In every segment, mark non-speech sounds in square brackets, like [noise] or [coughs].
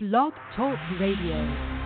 Blog Talk Radio.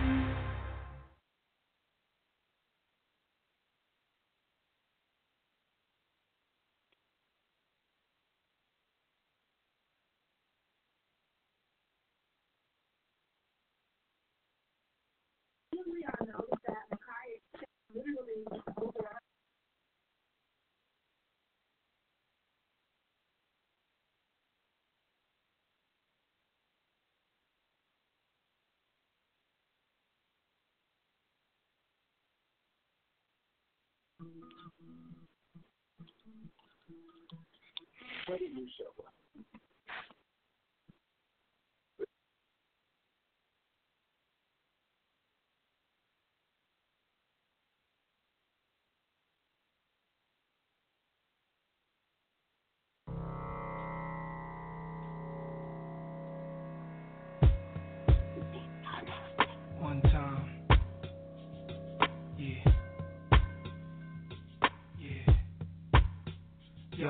One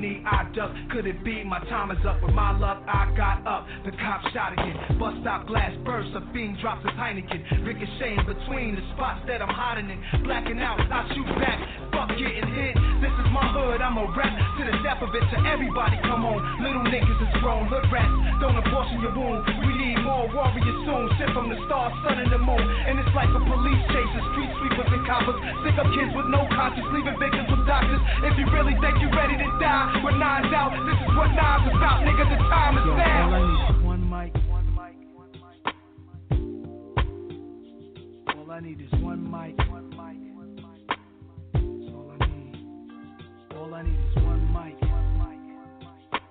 I duck. Could it be my time is up? With my luck, I got up. The cop shot again. Bust stop glass burst. A fiend drops his Heineken. Ricocheting between the spots that I'm hiding in. Blacking out, I shoot back. Fuck getting hit. This is my hood. I'm a rap to the death of it. To everybody, come on. Little niggas is grown. Hood rats. Don't abortion your wound. We need more warriors soon. Sent from the stars, sun, and the moon. And it's like a police chase. The street sweepers and coppers. Stick up kids with no conscience. Leaving victims with doctors. If you really think you're ready to die, with nines out, this is what nines is about, nigga. The time is now. all I need is one mic, one mic, one mic. All I need is one mic, one mic, one mic. That's all I need. All I need is one mic, one mic, one mic.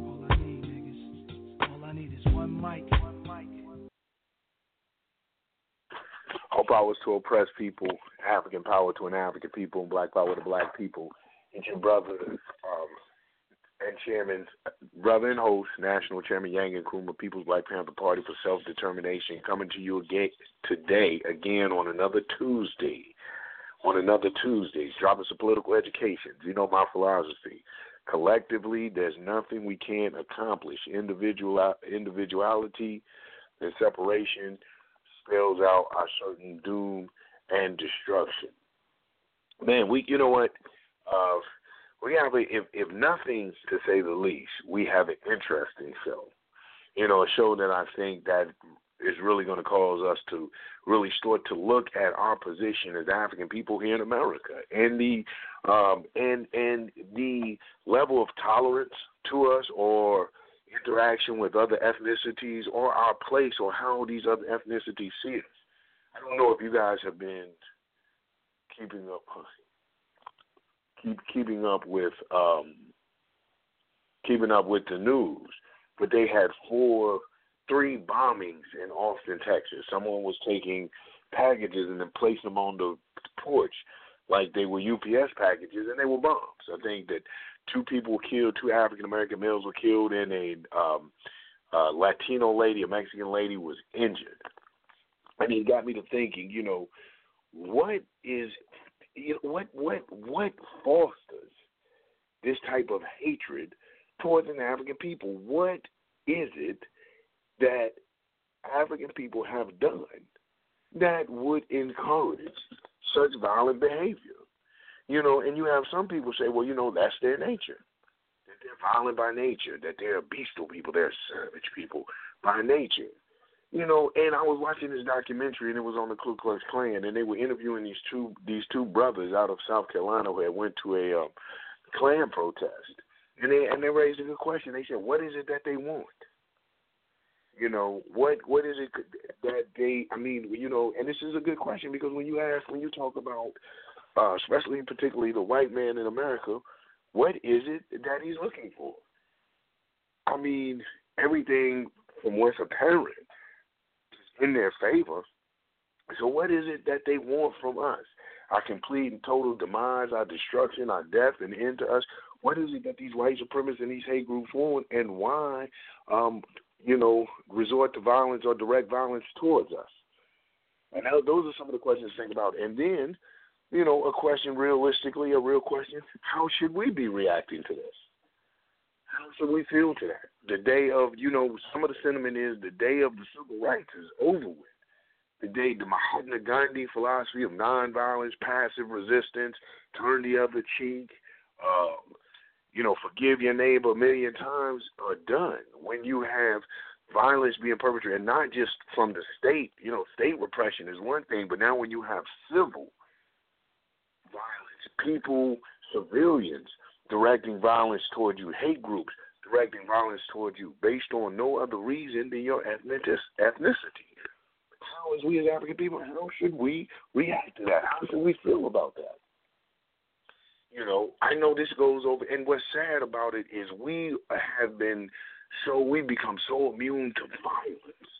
All I need, niggas. All I need is one mic, one mic. All powers to oppressed people, African power to an African people, and black power to black people. Your brother um, and chairman, brother and host, national chairman Yang and Kuma, People's Black Panther Party for Self Determination, coming to you again today, again on another Tuesday. On another Tuesday, dropping some political education. You know my philosophy. Collectively, there's nothing we can't accomplish. Individual individuality and separation spells out our certain doom and destruction. Man, we you know what? Uh, we have if if nothing to say the least, we have an interesting show. You know, a show that I think that is really going to cause us to really start to look at our position as African people here in America and the um, and and the level of tolerance to us or interaction with other ethnicities or our place or how these other ethnicities see us. I don't know if you guys have been keeping up keep keeping up with um keeping up with the news, but they had four three bombings in Austin, Texas. Someone was taking packages and then placing them on the porch like they were UPS packages and they were bombs. I think that two people were killed, two African American males were killed, and a um, uh, Latino lady, a Mexican lady, was injured. And it got me to thinking, you know, what is, you know, what what what fosters this type of hatred towards an African people? What is it that African people have done that would encourage such violent behavior? You know, and you have some people say, well, you know, that's their nature. That they're violent by nature, that they're bestial people, they're savage people by nature. You know, and I was watching this documentary and it was on the Ku Klux Klan and they were interviewing these two these two brothers out of South Carolina who had went to a um, Klan protest. And they and they raised a good question. They said, What is it that they want? You know, what what is it that they I mean, you know, and this is a good question because when you ask when you talk about uh, especially particularly the white man in America, what is it that he's looking for? I mean, everything from what's apparent in their favor. So what is it that they want from us? Our complete and total demise, our destruction, our death, and end to us. What is it that these white supremacists and these hate groups want, and why, um, you know, resort to violence or direct violence towards us? And those are some of the questions to think about. And then, you know, a question realistically, a real question: How should we be reacting to this? How should we feel to that? The day of, you know, some of the sentiment is the day of the civil rights is over with. The day, the Mahatma Gandhi philosophy of nonviolence, passive resistance, turn the other cheek, uh, you know, forgive your neighbor a million times are done. When you have violence being perpetrated, and not just from the state, you know, state repression is one thing, but now when you have civil violence, people, civilians directing violence toward you, hate groups directing violence toward you based on no other reason than your ethnic ethnicity. How, as we as African people, how should we react to that? How should we feel about that? You know, I know this goes over, and what's sad about it is we have been so we become so immune to violence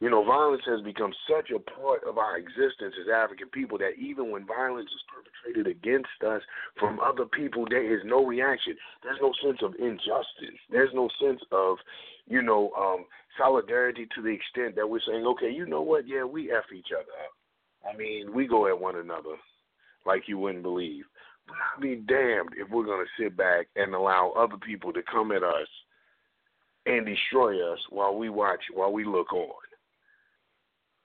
you know, violence has become such a part of our existence as African people that even when violence is perpetrated against us from other people, there is no reaction. There's no sense of injustice. There's no sense of, you know, um, solidarity to the extent that we're saying, okay, you know what? Yeah, we F each other up. I mean, we go at one another like you wouldn't believe. But I'd be damned if we're going to sit back and allow other people to come at us and destroy us while we watch, while we look on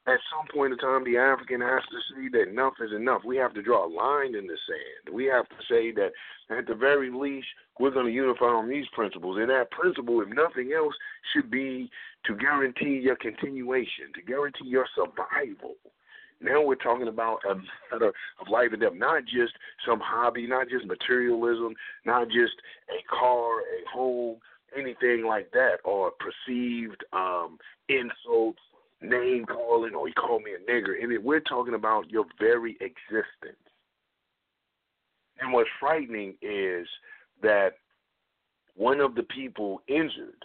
at some point in time, the African has to see that enough is enough. We have to draw a line in the sand. We have to say that at the very least, we're going to unify on these principles. And that principle, if nothing else, should be to guarantee your continuation, to guarantee your survival. Now we're talking about a matter of life and death, not just some hobby, not just materialism, not just a car, a home, anything like that, or perceived um, insults name calling or he called me a nigger. And we're talking about your very existence. And what's frightening is that one of the people injured,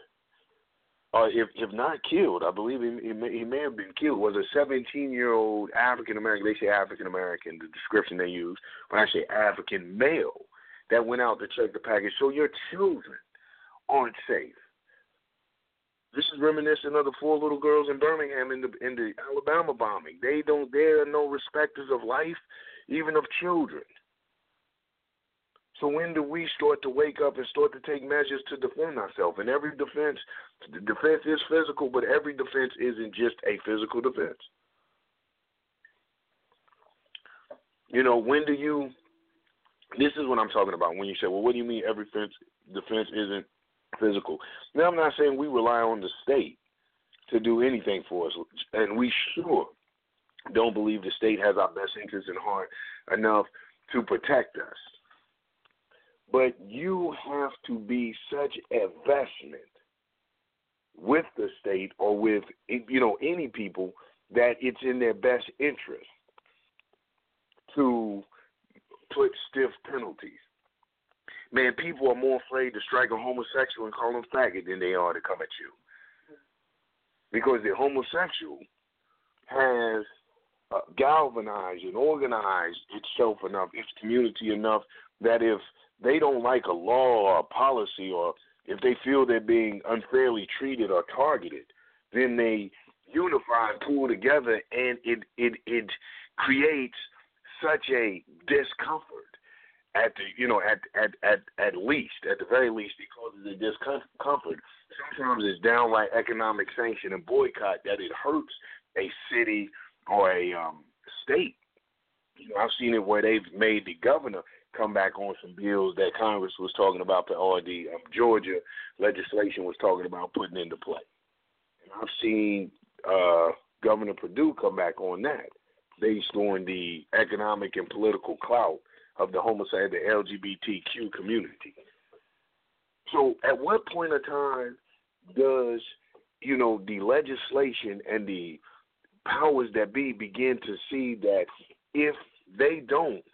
uh, if if not killed, I believe he, he, may, he may have been killed, was a 17 year old African American. They say African American, the description they use. When I say African male, that went out to check the package. So your children aren't safe. This is reminiscent of the four little girls in Birmingham in the in the Alabama bombing. They don't they are no respecters of life, even of children. So when do we start to wake up and start to take measures to defend ourselves? And every defense, the defense is physical, but every defense isn't just a physical defense. You know, when do you? This is what I'm talking about. When you say, "Well, what do you mean every defense defense isn't physical. Now, I'm not saying we rely on the state to do anything for us, and we sure don't believe the state has our best interests in heart enough to protect us. But you have to be such a investment with the state or with you know any people that it's in their best interest to put stiff penalties Man, people are more afraid to strike a homosexual and call him faggot than they are to come at you. Because the homosexual has uh, galvanized and organized itself enough, its community enough, that if they don't like a law or a policy or if they feel they're being unfairly treated or targeted, then they unify and pull together and it it it creates such a discomfort at the you know at at at at least at the very least because of the discomfort. Sometimes it's downright economic sanction and boycott that it hurts a city or a um, state. You know, I've seen it where they've made the governor come back on some bills that Congress was talking about, or the um, Georgia legislation was talking about putting into play. And I've seen uh, Governor Perdue come back on that based on the economic and political clout of the homosexual, the LGBTQ community. So, at what point of time does you know the legislation and the powers that be begin to see that if they don't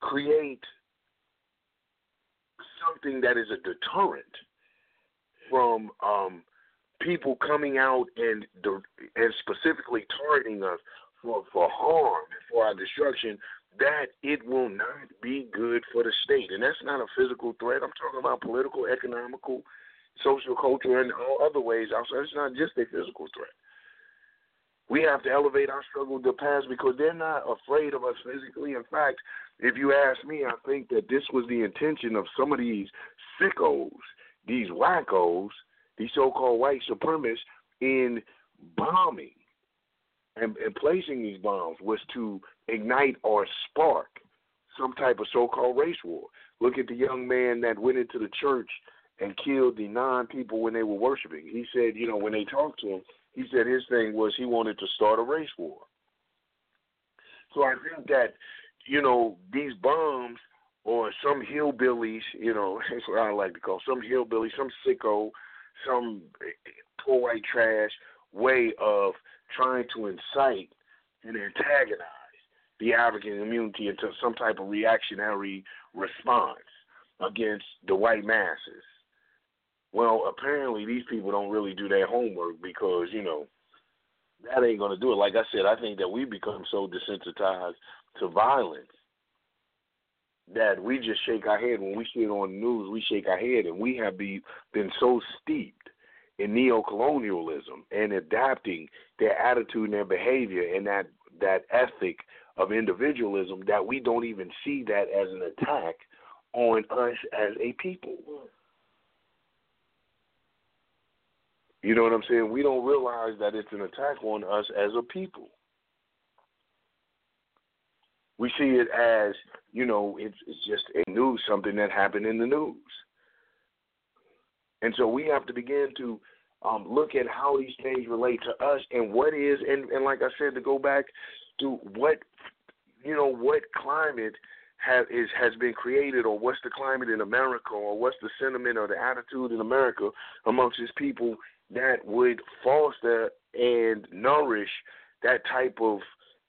create something that is a deterrent from um, people coming out and and specifically targeting us for for harm for our destruction, that it will not be good for the state. And that's not a physical threat. I'm talking about political, economical, social, cultural, and all other ways. It's not just a physical threat. We have to elevate our struggle to past because they're not afraid of us physically. In fact, if you ask me, I think that this was the intention of some of these sickos, these wackos, these so-called white supremacists in bombing and, and placing these bombs was to ignite or spark some type of so-called race war. Look at the young man that went into the church and killed the nine people when they were worshiping. He said, you know, when they talked to him, he said his thing was he wanted to start a race war. So I think that, you know, these bombs or some hillbillies, you know, [laughs] that's what I like to call some hillbilly, some sicko, some poor white trash way of trying to incite and antagonize the African community into some type of reactionary response against the white masses. Well, apparently these people don't really do their homework because, you know, that ain't going to do it. Like I said, I think that we become so desensitized to violence that we just shake our head when we see it on the news. We shake our head, and we have be, been so steeped in neo-colonialism and adapting their attitude and their behavior and that that ethic of individualism that we don't even see that as an attack on us as a people. You know what I'm saying? We don't realize that it's an attack on us as a people. We see it as, you know, it's, it's just a news, something that happened in the news. And so we have to begin to um, look at how these things relate to us and what is, and, and like I said, to go back to what, you know, what climate has is has been created, or what's the climate in America, or what's the sentiment or the attitude in America amongst its people that would foster and nourish that type of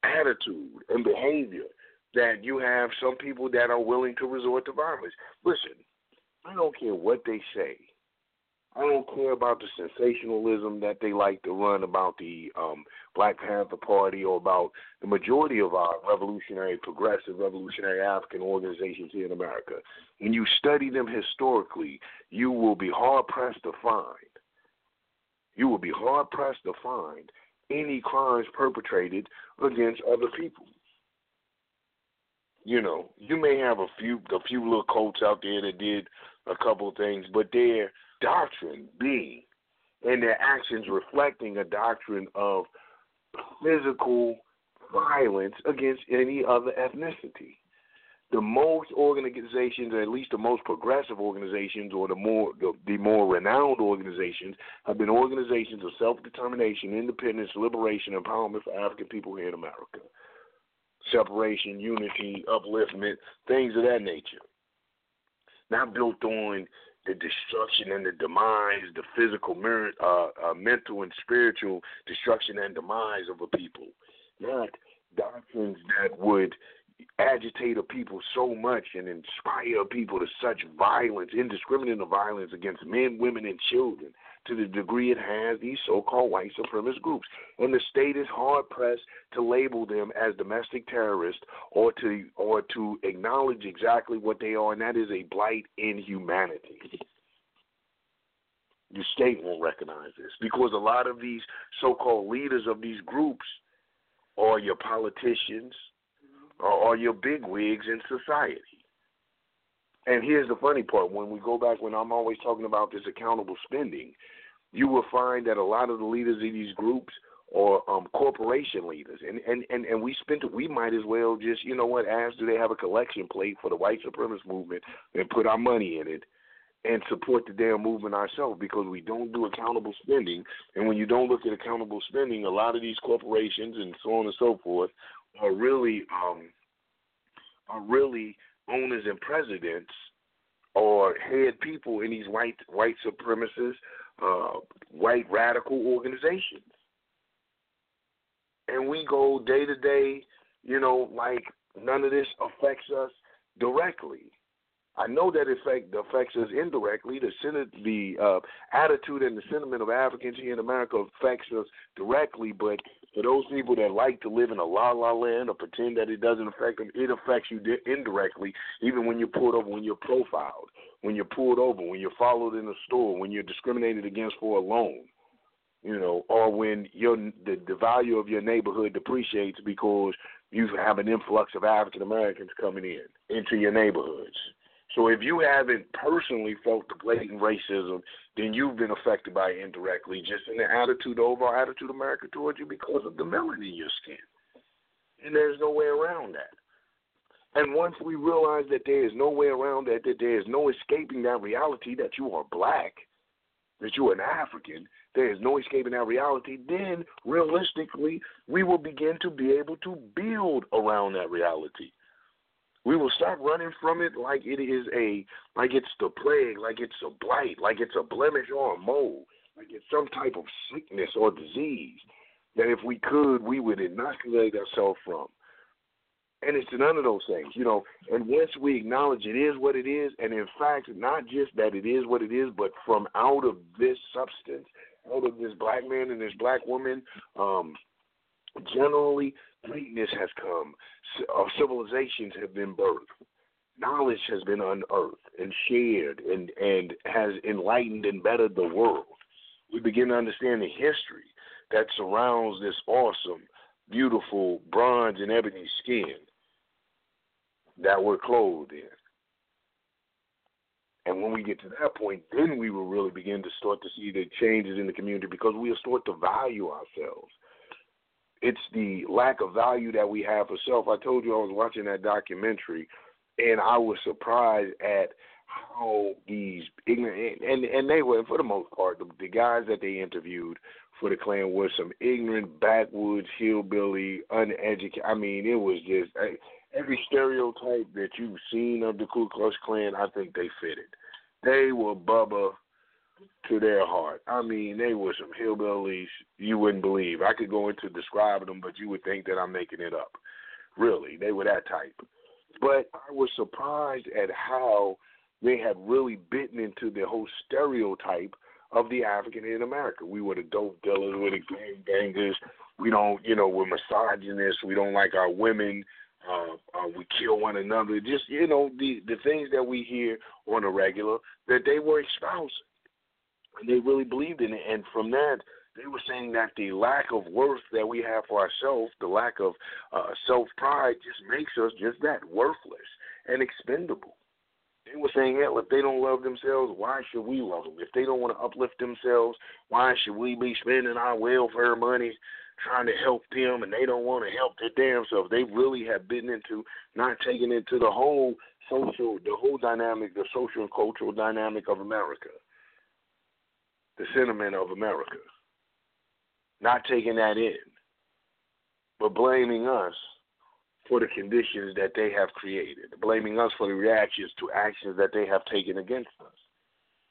attitude and behavior that you have some people that are willing to resort to violence. Listen, I don't care what they say. I don't care about the sensationalism that they like to run about the um, Black Panther Party or about the majority of our revolutionary, progressive, revolutionary African organizations here in America. When you study them historically, you will be hard pressed to find. You will be hard pressed to find any crimes perpetrated against other people. You know, you may have a few a few little cults out there that did a couple of things, but their doctrine being and their actions reflecting a doctrine of physical violence against any other ethnicity. The most organizations, or at least the most progressive organizations, or the more the, the more renowned organizations, have been organizations of self-determination, independence, liberation, empowerment for African people here in America separation, unity, upliftment, things of that nature. Not built on the destruction and the demise, the physical, uh, uh, mental, and spiritual destruction and demise of a people. Not doctrines that would agitate a people so much and inspire people to such violence, indiscriminate violence against men, women, and children to the degree it has these so-called white supremacist groups. And the state is hard pressed to label them as domestic terrorists or to or to acknowledge exactly what they are, and that is a blight in humanity. The state won't recognize this because a lot of these so-called leaders of these groups are your politicians or your bigwigs in society. And here's the funny part: when we go back, when I'm always talking about this accountable spending, you will find that a lot of the leaders of these groups or um, corporation leaders, and and and and we spent. We might as well just, you know what? Ask do they have a collection plate for the white supremacist movement and put our money in it, and support the damn movement ourselves because we don't do accountable spending. And when you don't look at accountable spending, a lot of these corporations and so on and so forth are really um, are really owners and presidents or head people in these white white supremacist, uh, white radical organizations. And we go day to day, you know, like none of this affects us directly. I know that effect affects us indirectly. The the uh, attitude and the sentiment of Africans here in America affects us directly, but for those people that like to live in a la la land or pretend that it doesn't affect them, it affects you indirectly, even when you're pulled over, when you're profiled, when you're pulled over, when you're followed in a store, when you're discriminated against for a loan, you know, or when your the, the value of your neighborhood depreciates because you have an influx of African Americans coming in into your neighborhoods. So if you haven't personally felt the blatant racism, then you've been affected by it indirectly, just in the attitude, the overall attitude of America towards you because of the melanin in your skin. And there's no way around that. And once we realize that there is no way around that, that there is no escaping that reality that you are black, that you are an African, there is no escaping that reality, then realistically, we will begin to be able to build around that reality. We will stop running from it like it is a like it's the plague, like it's a blight, like it's a blemish or a mole, like it's some type of sickness or disease that if we could, we would inoculate ourselves from. And it's none of those things, you know. And once we acknowledge it is what it is, and in fact, not just that it is what it is, but from out of this substance, out of this black man and this black woman, um, generally greatness has come. Uh, civilizations have been birthed. Knowledge has been unearthed and shared and, and has enlightened and bettered the world. We begin to understand the history that surrounds this awesome, beautiful bronze and ebony skin that we're clothed in. And when we get to that point, then we will really begin to start to see the changes in the community because we'll start to value ourselves it's the lack of value that we have for self. I told you I was watching that documentary, and I was surprised at how these ignorant and and they were for the most part the, the guys that they interviewed for the Klan were some ignorant backwoods hillbilly uneducated. I mean, it was just every stereotype that you've seen of the Ku Klux Klan. I think they fitted. They were Bubba to their heart. I mean, they were some hillbillies you wouldn't believe. I could go into describing them, but you would think that I'm making it up. Really, they were that type. But I was surprised at how they had really bitten into the whole stereotype of the African in America. We were the dope dealers, we're the gang bangers. We don't, you know, we're misogynists. We don't like our women. Uh, uh, we kill one another. Just you know, the the things that we hear on a regular that they were espousing and they really believed in it. And from that, they were saying that the lack of worth that we have for ourselves, the lack of uh, self pride, just makes us just that worthless and expendable. They were saying, hell, if they don't love themselves, why should we love them? If they don't want to uplift themselves, why should we be spending our welfare money trying to help them and they don't want to help their damn self? They really have bitten into not taking into the whole social, the whole dynamic, the social and cultural dynamic of America the sentiment of America, not taking that in, but blaming us for the conditions that they have created, blaming us for the reactions to actions that they have taken against us.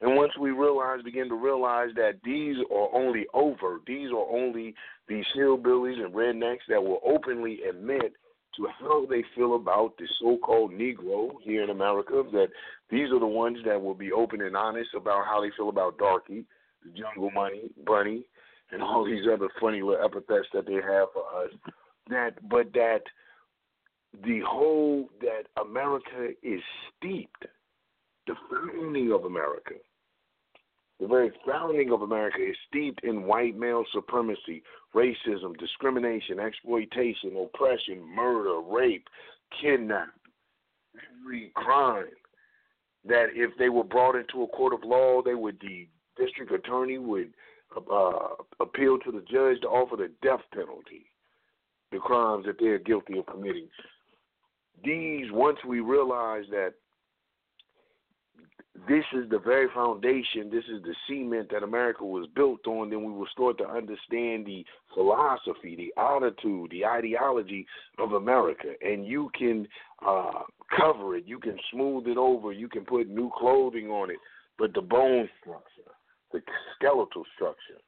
And once we realize, begin to realize that these are only overt, these are only these hillbillies and rednecks that will openly admit to how they feel about the so-called Negro here in America, that these are the ones that will be open and honest about how they feel about Darky, Jungle Money, Bunny, and all these other funny little epithets that they have for us. That, but that the whole that America is steeped, the founding of America, the very founding of America is steeped in white male supremacy, racism, discrimination, exploitation, oppression, murder, rape, kidnap, every crime that if they were brought into a court of law, they would be district attorney would uh, appeal to the judge to offer the death penalty, the crimes that they're guilty of committing. These, once we realize that this is the very foundation, this is the cement that America was built on, then we will start to understand the philosophy, the attitude, the ideology of America. And you can uh, cover it, you can smooth it over, you can put new clothing on it, but the bone structure, the skeletal structure,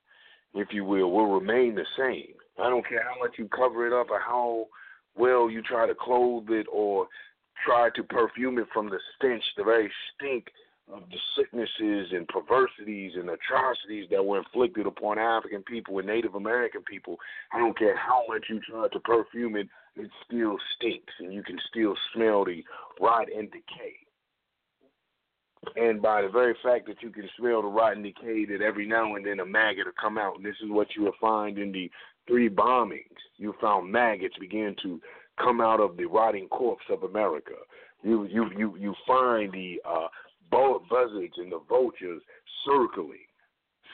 if you will, will remain the same. I don't care how much you cover it up or how well you try to clothe it or try to perfume it from the stench, the very stink of the sicknesses and perversities and atrocities that were inflicted upon African people and Native American people. I don't care how much you try to perfume it, it still stinks and you can still smell the rot and decay. And by the very fact that you can smell the rotten decay, that every now and then a maggot will come out. And this is what you will find in the three bombings. You found maggots begin to come out of the rotting corpse of America. You you you you find the uh, buzzards and the vultures circling,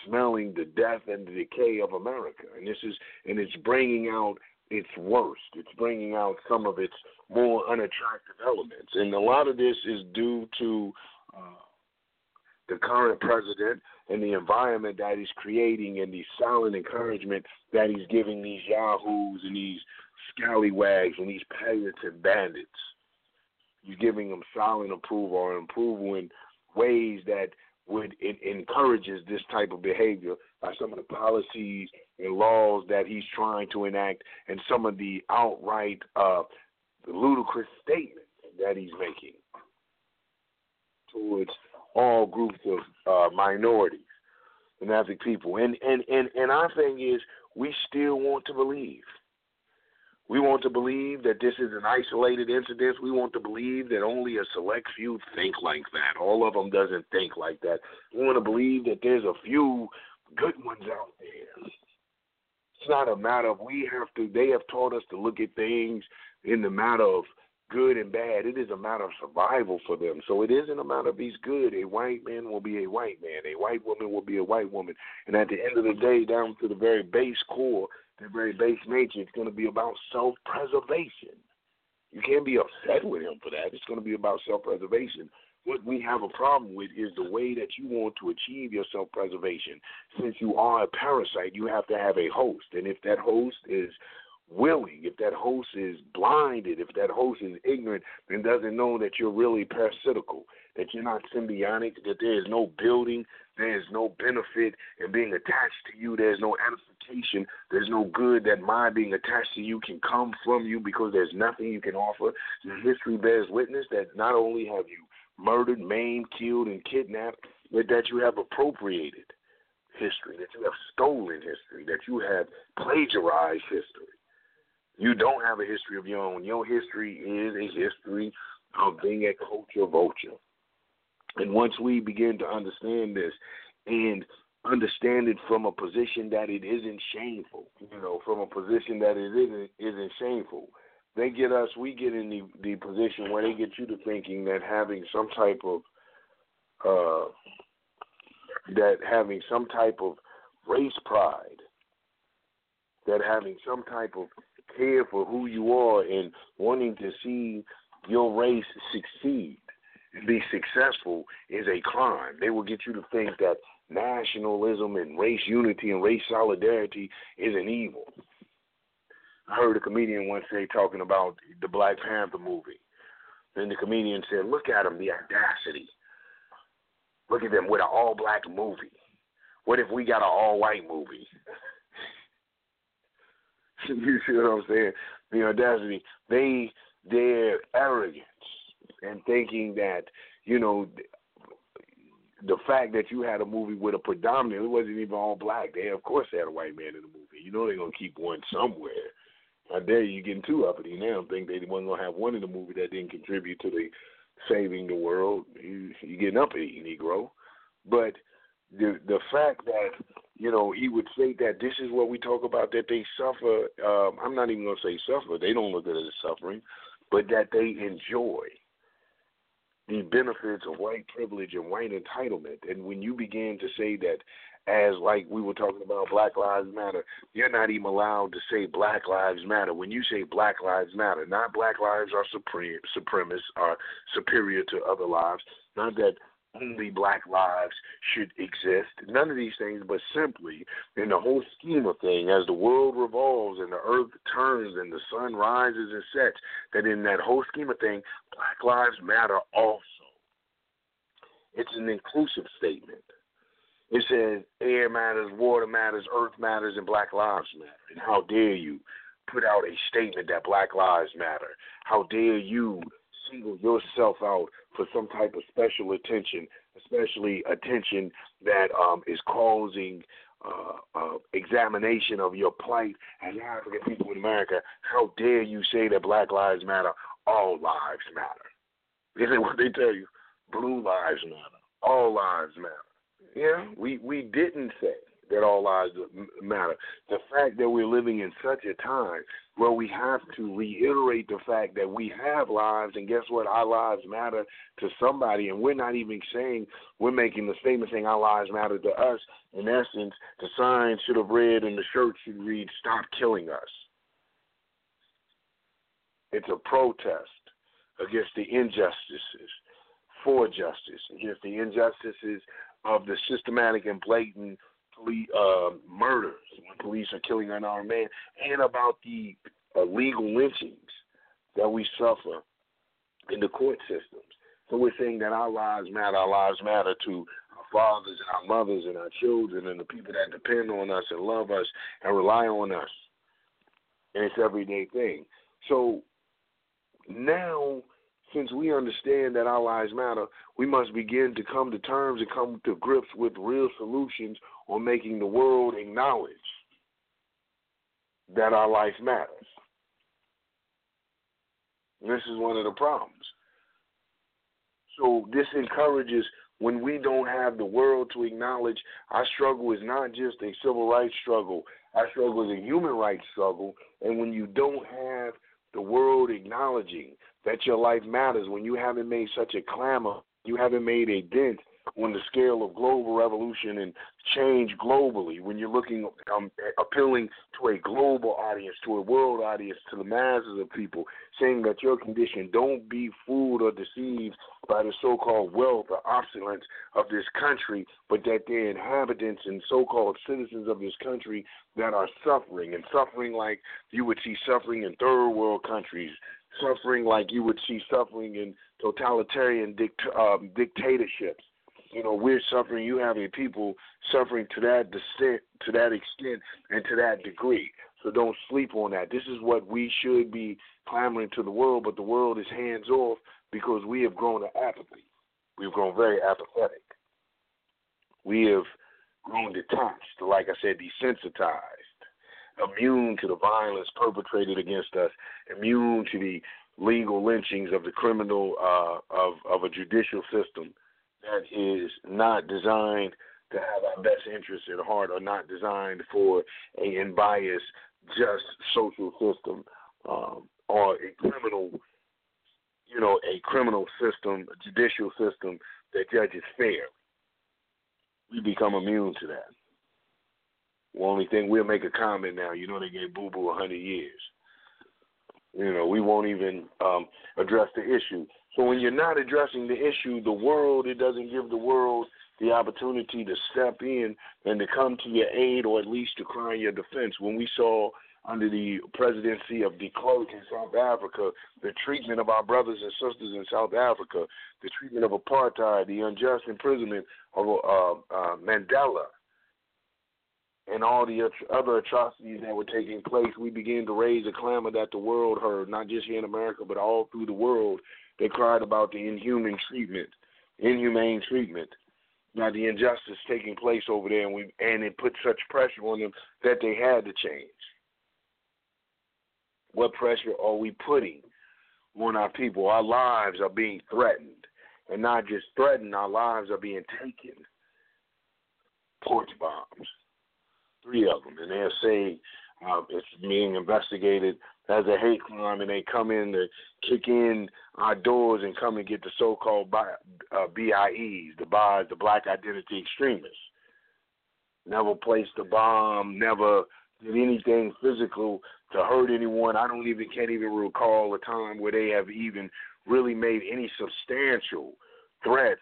smelling the death and the decay of America. And this is and it's bringing out its worst. It's bringing out some of its more unattractive elements. And a lot of this is due to uh, the current president and the environment that he's creating and the silent encouragement that he's giving these yahoos and these scallywags and these palliative bandits. He's giving them silent approval or approval in ways that would it encourages this type of behavior by some of the policies and laws that he's trying to enact and some of the outright uh, ludicrous statements that he's making towards all groups of uh, minorities and ethnic people. And, and and and our thing is, we still want to believe. We want to believe that this is an isolated incident. We want to believe that only a select few think like that. All of them doesn't think like that. We want to believe that there's a few good ones out there. It's not a matter of we have to. They have taught us to look at things in the matter of good and bad. It is a matter of survival for them. So it isn't a matter of he's good. A white man will be a white man. A white woman will be a white woman. And at the end of the day, down to the very base core, the very base nature, it's going to be about self preservation. You can't be upset with him for that. It's going to be about self preservation. What we have a problem with is the way that you want to achieve your self preservation. Since you are a parasite, you have to have a host. And if that host is willing, if that host is blinded, if that host is ignorant and doesn't know that you're really parasitical, that you're not symbiotic, that there is no building, there is no benefit in being attached to you, there's no edification, there's no good that my being attached to you can come from you because there's nothing you can offer. History bears witness that not only have you murdered, maimed, killed, and kidnapped, but that you have appropriated history, that you have stolen history, that you have plagiarized history. You don't have a history of your own. Your history is a history of being a culture vulture. And once we begin to understand this and understand it from a position that it isn't shameful, you know, from a position that it isn't isn't shameful, they get us we get in the, the position where they get you to thinking that having some type of uh that having some type of race pride, that having some type of for who you are and wanting to see your race succeed and be successful is a crime. They will get you to think that nationalism and race unity and race solidarity is an evil. I heard a comedian once say talking about the Black Panther movie. And the comedian said, Look at them, the audacity. Look at them with an all black movie. What if we got an all white movie? [laughs] you see what I'm saying? The audacity. They their arrogance and thinking that you know the fact that you had a movie with a predominant, it wasn't even all black. They of course had a white man in the movie. You know they're gonna keep one somewhere. I dare you getting too uppity now. Think they wasn't gonna have one in the movie that didn't contribute to the saving the world. You you getting uppity, Negro. But the the fact that you know he would say that this is what we talk about that they suffer. Um, I'm not even gonna say suffer. They don't look at it as suffering, but that they enjoy the benefits of white privilege and white entitlement. And when you begin to say that, as like we were talking about Black Lives Matter, you're not even allowed to say Black Lives Matter. When you say Black Lives Matter, not Black lives are supreme, supremacist, are superior to other lives. Not that only black lives should exist. None of these things, but simply in the whole scheme of things, as the world revolves and the earth turns and the sun rises and sets, that in that whole scheme of things, black lives matter also. It's an inclusive statement. It says air matters, water matters, earth matters, and black lives matter. And how dare you put out a statement that black lives matter? How dare you single yourself out for some type of special attention, especially attention that um, is causing uh, uh, examination of your plight as African people in America. How dare you say that Black Lives Matter? All lives matter. Isn't what they tell you? Blue lives matter. All lives matter. Yeah, we we didn't say that all lives matter. The fact that we're living in such a time where we have to reiterate the fact that we have lives, and guess what? Our lives matter to somebody, and we're not even saying we're making the statement saying our lives matter to us. In essence, the sign should have read and the shirt should read, Stop killing us. It's a protest against the injustices, for justice, against the injustices of the systematic and blatant uh, murders when police are killing unarmed men, and about the uh, legal lynchings that we suffer in the court systems. So we're saying that our lives matter. Our lives matter to our fathers and our mothers and our children and the people that depend on us and love us and rely on us. And it's everyday thing. So now since we understand that our lives matter, we must begin to come to terms and come to grips with real solutions on making the world acknowledge that our life matters. This is one of the problems. So this encourages when we don't have the world to acknowledge our struggle is not just a civil rights struggle, our struggle is a human rights struggle. And when you don't have the world acknowledging that your life matters, when you haven't made such a clamor, you haven't made a dent on the scale of global revolution and change globally, when you're looking, um, appealing to a global audience, to a world audience, to the masses of people, saying that your condition, don't be fooled or deceived by the so called wealth or opulence of this country, but that they're inhabitants and so called citizens of this country that are suffering, and suffering like you would see suffering in third world countries, suffering like you would see suffering in totalitarian dict- um, dictatorships you know, we're suffering. You have having people suffering to that extent, to that extent, and to that degree. So don't sleep on that. This is what we should be clamoring to the world, but the world is hands off because we have grown to apathy. We've grown very apathetic. We have grown detached, like I said, desensitized, immune to the violence perpetrated against us, immune to the legal lynchings of the criminal uh, of of a judicial system that is not designed to have our best interests at heart or not designed for a unbiased, just social system um, or a criminal, you know, a criminal system, a judicial system that judges fair. We become immune to that. The only thing we'll make a comment now. You know, they gave Boo Boo a hundred years. You know, we won't even um, address the issue. So when you're not addressing the issue, the world, it doesn't give the world the opportunity to step in and to come to your aid or at least to cry your defense. When we saw under the presidency of de Klerk in South Africa, the treatment of our brothers and sisters in South Africa, the treatment of apartheid, the unjust imprisonment of uh, uh, Mandela, and all the other atrocities that were taking place, we began to raise a clamor that the world heard, not just here in America, but all through the world. They cried about the inhuman treatment, inhumane treatment, now the injustice taking place over there, and we and it put such pressure on them that they had to change. What pressure are we putting on our people? Our lives are being threatened, and not just threatened, our lives are being taken. Porch bombs three of them, and they're saying uh, it's being investigated as a hate crime, and they come in to kick in our doors and come and get the so-called uh, BIEs, the BIs, the Black Identity Extremists. Never placed a bomb, never did anything physical to hurt anyone. I don't even can't even recall a time where they have even really made any substantial threat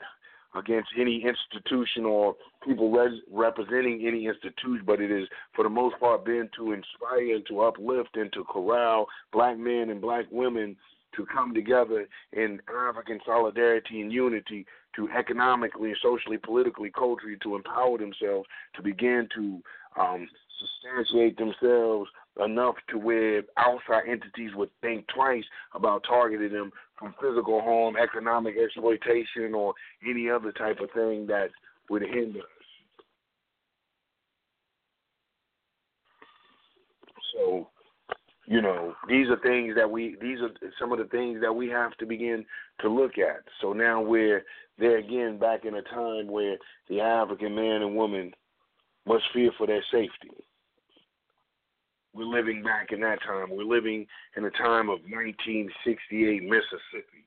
against any institution or people res- representing any institution, but it is for the most part been to inspire and to uplift and to corral black men and black women to come together in African solidarity and unity to economically, socially, politically, culturally to empower themselves to begin to um, substantiate themselves enough to where outside entities would think twice about targeting them from physical harm, economic exploitation, or any other type of thing that would hinder us. So, you know, these are things that we these are some of the things that we have to begin to look at. So now we're there again back in a time where the African man and woman must fear for their safety. We're living back in that time. We're living in a time of 1968 Mississippi.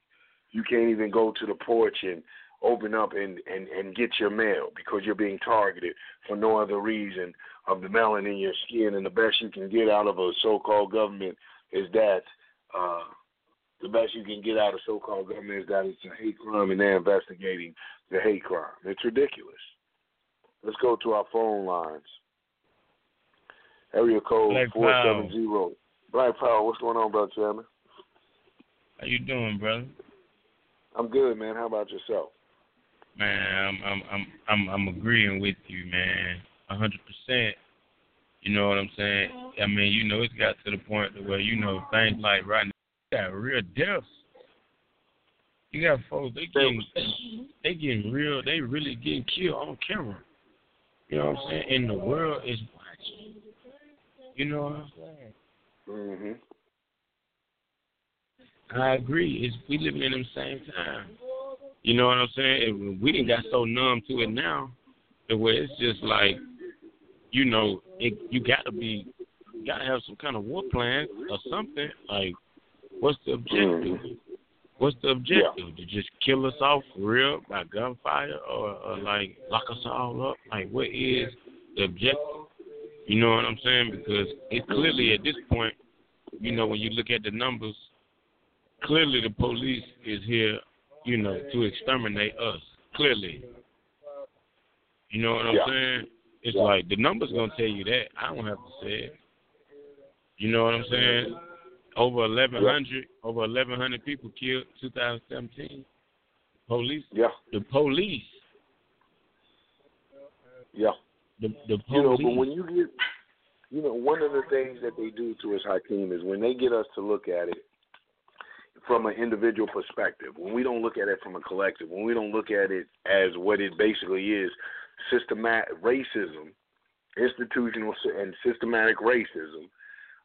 You can't even go to the porch and open up and, and, and get your mail because you're being targeted for no other reason of the melanin in your skin. And the best you can get out of a so called government is that uh, the best you can get out of so called government is that it's a hate crime and they're investigating the hate crime. It's ridiculous. Let's go to our phone lines. Area code four seven zero. Black Power, what's going on, brother Chairman? How you doing, brother? I'm good, man. How about yourself? Man, I'm I'm I'm I'm I'm agreeing with you, man. A hundred percent. You know what I'm saying? I mean, you know, it's got to the point where you know things like right now, you got real deaths. You got folks they getting they getting real, they really getting killed on camera. You know what I'm saying? And the world is. You know what I'm saying? Mhm. I agree. It's we living in the same time. You know what I'm saying? We didn't got so numb to it now, way it's just like, you know, it, you got to be, you got to have some kind of war plan or something. Like, what's the objective? Mhm. What's the objective? Yeah. To just kill us off for real by gunfire, or, or like lock us all up? Like, what is the objective? You know what I'm saying? Because it clearly at this point, you know, when you look at the numbers, clearly the police is here, you know, to exterminate us. Clearly. You know what I'm Yeah. saying? It's Yeah. like the numbers gonna tell you that. I don't have to say it. You know what I'm saying? Over eleven hundred, over eleven hundred people killed 2017. Police, Yeah. the police, Yeah. The the police. You know, but when you get, you know, one of the things that they do to us, Hakeem, is when they get us to look at it from an individual perspective, when we don't look at it from a collective, when we don't look at it as what it basically is, systematic racism, institutional and systematic racism,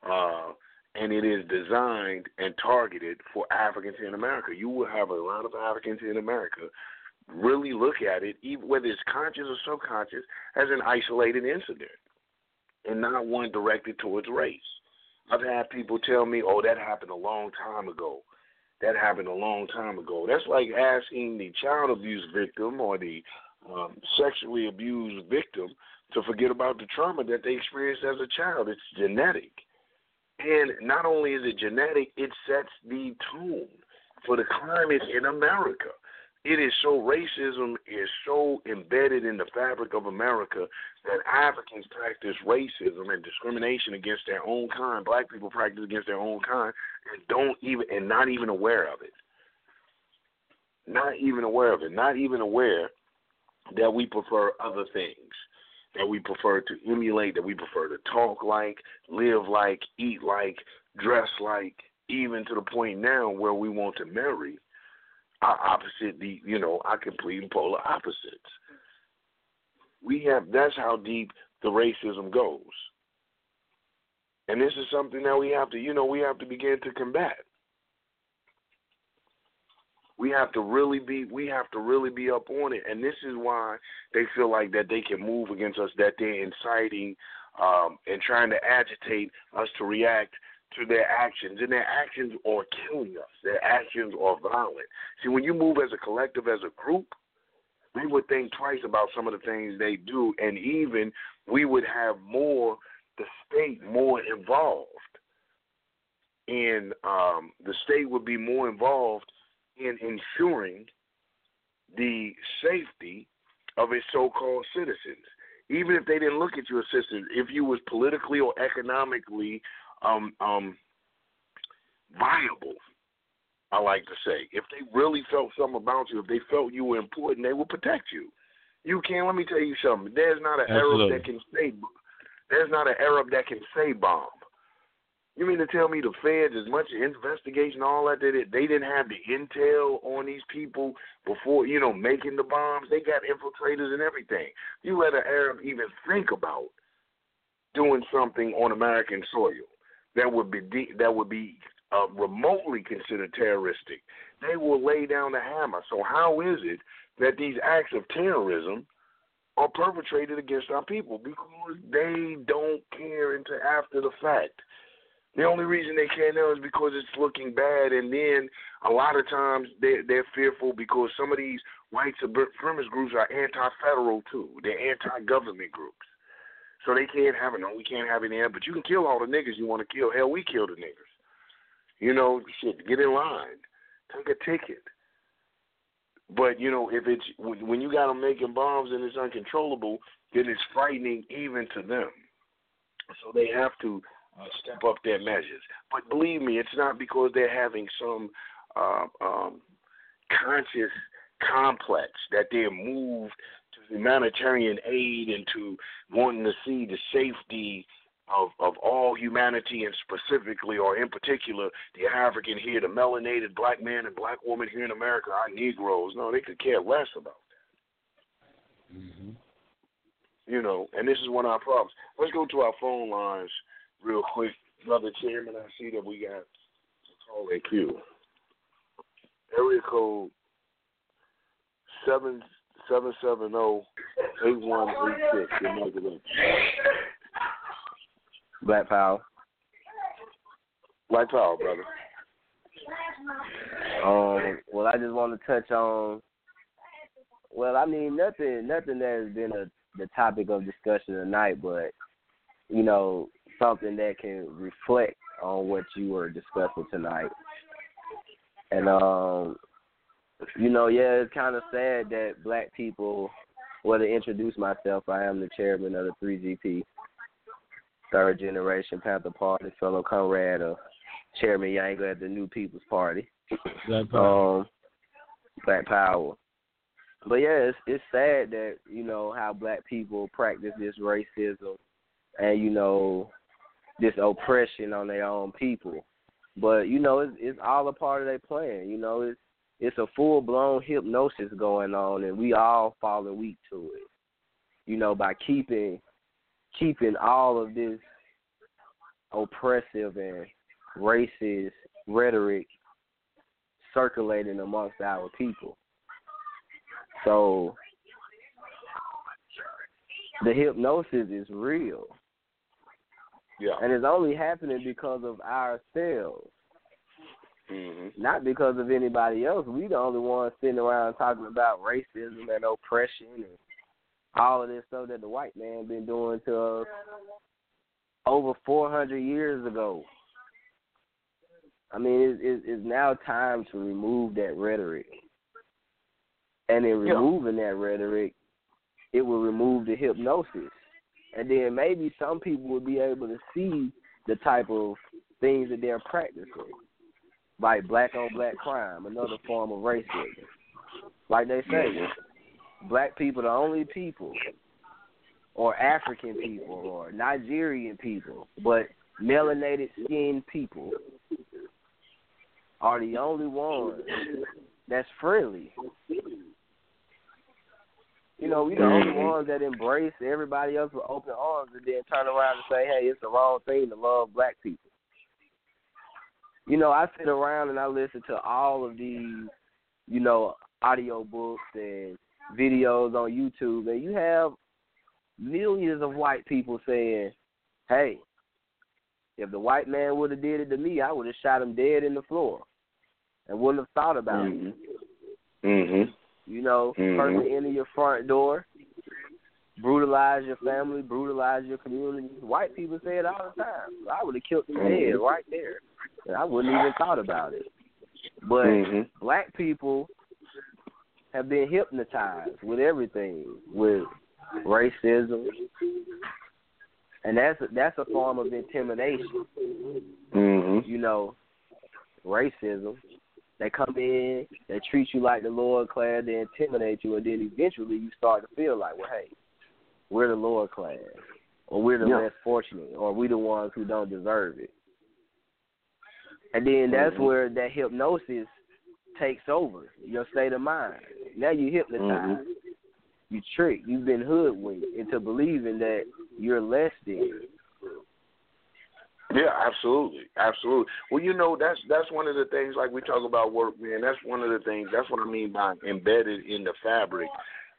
uh, and it is designed and targeted for Africans in America. You will have a lot of Africans in America really look at it, even whether it's conscious or subconscious, as an isolated incident and not one directed towards race. I've had people tell me, "Oh, that happened a long time ago. That happened a long time ago." That's like asking the child abuse victim or the um, sexually abused victim to forget about the trauma that they experienced as a child. It's genetic. And not only is it genetic, it sets the tone for the climate in America. It is so racism is so embedded in the fabric of America that Africans practice racism and discrimination against their own kind. Black people practice against their own kind and don't even and not even aware of it. Not even aware of it. Not even aware that we prefer other things. That we prefer to emulate, that we prefer to talk like, live like, eat like, dress like, even to the point now where we want to marry our opposite the you know, our complete and polar opposites. We have that's how deep the racism goes. And this is something that we have to you know, we have to begin to combat. We have to really be we have to really be up on it. And this is why they feel like that they can move against us, that they're inciting um, and trying to agitate us to react to their actions, and their actions are killing us. Their actions are violent. See, when you move as a collective, as a group, we would think twice about some of the things they do, and even we would have more, the state more involved. And um, the state would be more involved in ensuring the safety of its so-called citizens. Even if they didn't look at you as citizens, if you was politically or economically um, um, viable. I like to say, if they really felt something about you, if they felt you were important, they would protect you. You can't. Let me tell you something. There's not an Absolutely. Arab that can say. There's not an Arab that can say bomb. You mean to tell me the feds, as much investigation, all that, they, they didn't have the intel on these people before, you know, making the bombs? They got infiltrators and everything. You let an Arab even think about doing something on American soil that would be de- that would be uh, remotely considered terroristic, they will lay down the hammer. So how is it that these acts of terrorism are perpetrated against our people? Because they don't care until after the fact. The only reason they can't now is because it's looking bad, and then a lot of times they're, they're fearful because some of these white supremacist groups are anti-federal too. They're anti-government groups, so they can't have it. No, we can't have it in. But you can kill all the niggas you want to kill. Hell, we kill the niggas. You know, shit. Get in line. Take a ticket. But you know, if it's when you got them making bombs and it's uncontrollable, then it's frightening even to them. So they have to uh, step up their measures. But believe me, it's not because they're having some uh, um, conscious complex that they're moved humanitarian aid and to wanting to see the safety of, of all humanity and specifically or in particular the African here, the melanated black man and black woman here in America, our Negroes. No, they could care less about that. Mm-hmm. You know, and this is one of our problems. Let's go to our phone lines real quick, brother chairman. I see that we got a call in queue. Area code seven seven seven zero eight one eight six. Your mic is Black Power. Black Power, brother. Um. Well, I just want to touch on. Well, I mean, nothing, nothing that has been a the topic of discussion tonight, but you know, something that can reflect on what you were discussing tonight. And um, you know, yeah, it's kind of sad that black people. Well, to introduce myself, I am the chairman of the 3GP, third generation Panther Party, fellow comrade of Chairman Yanga at the New People's Party. Black [laughs] Power. Um, Black Power. But yeah, it's it's sad that you know how black people practice this racism, and you know this oppression on their own people. But you know, it's it's all a part of their plan. You know, it's it's a full blown hypnosis going on, and we all falling weak to it. You know, by keeping keeping all of this oppressive and racist rhetoric circulating amongst our people. So the hypnosis is real. Yeah. And it's only happening because of ourselves, Mm-hmm. not because of anybody else. We the only ones sitting around talking about racism and oppression and all of this stuff that the white man been doing to us over 400 years ago. I mean, it's, it's, it's now time to remove that rhetoric. And in Yeah. removing that rhetoric, it will remove the hypnosis. And then maybe some people will be able to see the type of things that they're practicing, like black on black crime, another form of racism. Like they say, black people the only people, or African people, or Nigerian people, but melanated skinned people are the only ones that's friendly. You know, we the only Mhm. ones that embrace everybody else with open arms and then turn around and say, hey, it's the wrong thing to love black people. You know, I sit around and I listen to all of these, you know, audio books and videos on YouTube, and you have millions of white people saying, hey, if the white man would have did it to me, I would have shot him dead in the floor and wouldn't have thought about it. Mm-hmm. Mm-hmm. You know, Mhm. person enter your front door, brutalize your family, brutalize your community. White people say it all the time. I would have killed them dead Mhm. right there. I wouldn't even thought about it. But Mhm. black people have been hypnotized with everything, with racism, and that's a, that's a form of intimidation. Mm-hmm. You know, racism. They come in, they treat you like the lower class, they intimidate you, and then eventually you start to feel like, well, hey, we're the lower class, or we're the Yeah. less fortunate, or we the ones who don't deserve it. And then that's mm-hmm. where that hypnosis takes over your state of mind. Now you hypnotized. Mm-hmm. You tricked. You've been hoodwinked into believing that you're less than. Yeah, absolutely, absolutely. Well, you know, that's that's one of the things. Like we talk about work, man. That's one of the things. That's what I mean by embedded in the fabric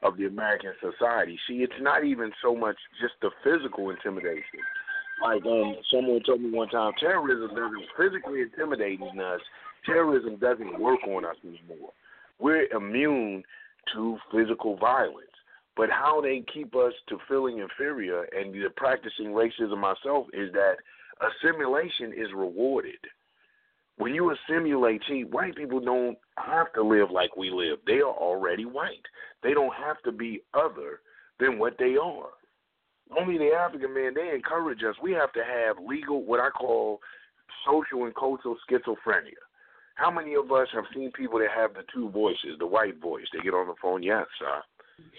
of the American society. See, it's not even so much just the physical intimidation. Like um, someone told me one time, terrorism doesn't physically intimidating us. Terrorism doesn't work on us anymore. We're immune to physical violence. But how they keep us to feeling inferior and the practicing racism myself is that assimilation is rewarded. When you assimilate, see, white people don't have to live like we live. They are already white. They don't have to be other than what they are. Only the African man, they encourage us. We have to have legal, what I call social and cultural schizophrenia. How many of us have seen people that have the two voices, the white voice? They get on the phone, yes, sir.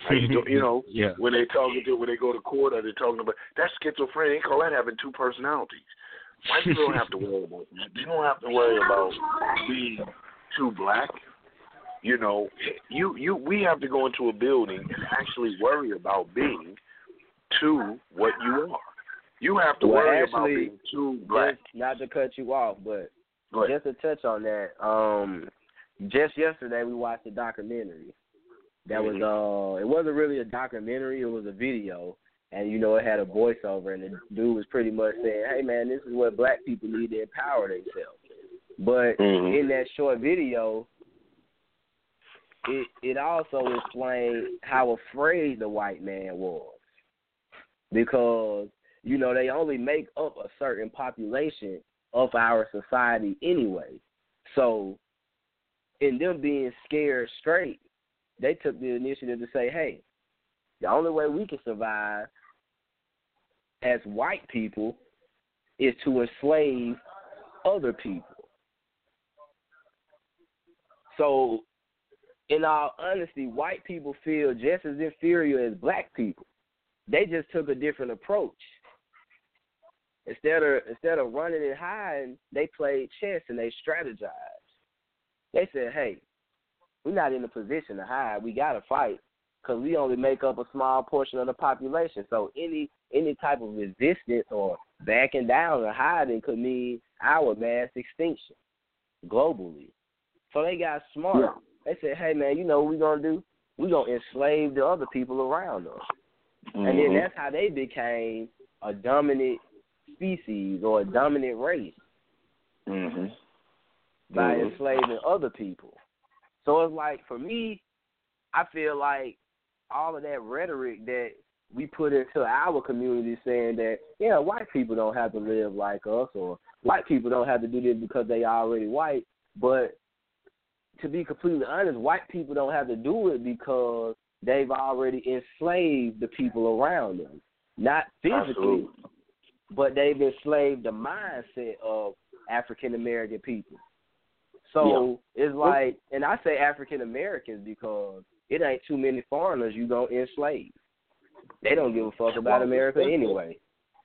How you do? You [laughs] know, yeah. when they talking to when they go to court, or they're talking about that's schizophrenia. They call that having two personalities. White people don't have to worry about that. They don't have to worry about being too black. You know, you you we have to go into a building and actually worry about being to what you are. You have to well, worry actually, about being too black. Not to cut you off, but just to touch on that, um, just yesterday we watched a documentary. That was uh, it wasn't really a documentary; it was a video, and you know it had a voiceover, and the dude was pretty much saying, "Hey man, this is what black people need to empower themselves." But Mhm. in that short video, it it also explained how afraid the white man was because you know they only make up a certain population of our society anyway. So in them being scared straight, they took the initiative to say, "Hey, the only way we can survive as white people is to enslave other people." So, in all honesty, white people feel just as inferior as black people. They just took a different approach. Instead of instead of running and hiding, they played chess and they strategized. They said, "Hey, we're not in a position to hide. We got to fight because we only make up a small portion of the population. So any any type of resistance or backing down or hiding could mean our mass extinction globally. So they got smart. Yeah. They said, "Hey, man, you know what we're gonna do? We're gonna enslave the other people around us." And then Mhm. that's how they became a dominant species or a dominant race Mhm. by Mhm. enslaving other people. So it's like for me, I feel like all of that rhetoric that we put into our community saying that, yeah, white people don't have to live like us or white people don't have to do this because they already white. But to be completely honest, white people don't have to do it because they've already enslaved the people around them. Not physically, Absolutely. but they've enslaved the mindset of African American people. So it's like, and I say African Americans because it ain't too many foreigners you gonna enslave. They don't give a fuck about America anyway.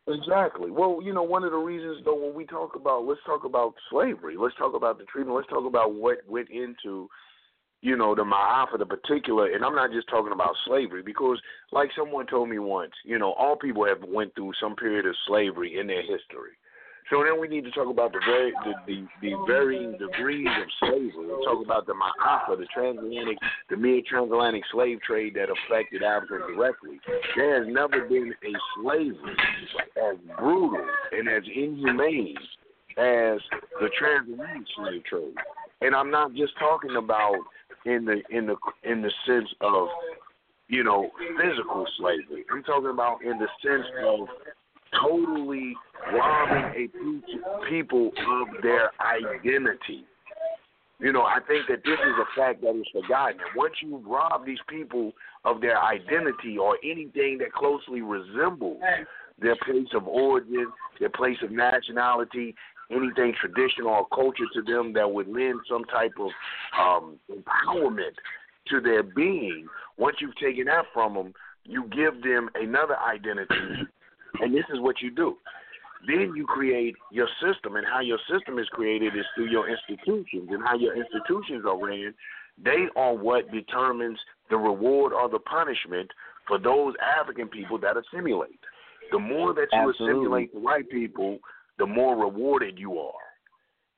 Exactly. Well, you know, one of the reasons though when we talk about let's talk about slavery, let's talk about the treatment, let's talk about what went into, you know, the Ma'afa, the particular and I'm not just talking about slavery because like someone told me once, you know, all people have went through some period of slavery in their history. So then we need to talk about the very the, the, the varying degrees of slavery. We'll talk about the Ma'afa, the transatlantic the mid transatlantic slave trade that affected Africa directly. There has never been a slavery as brutal and as inhumane as the transatlantic slave trade. And I'm not just talking about in the in the in the sense of you know physical slavery. I'm talking about in the sense of totally robbing a pe- people of their identity. You know, I think that this is a fact that is forgotten. Once you rob these people of their identity or anything that closely resembles their place of origin, their place of nationality, anything traditional or culture to them that would lend some type of um, empowerment to their being, once you've taken that from them, you give them another identity and this is what you do. Then you create your system, and how your system is created is through your institutions, and how your institutions are ran. They are what determines the reward or the punishment for those African people that assimilate. The more that you Absolutely. assimilate the white people, the more rewarded you are.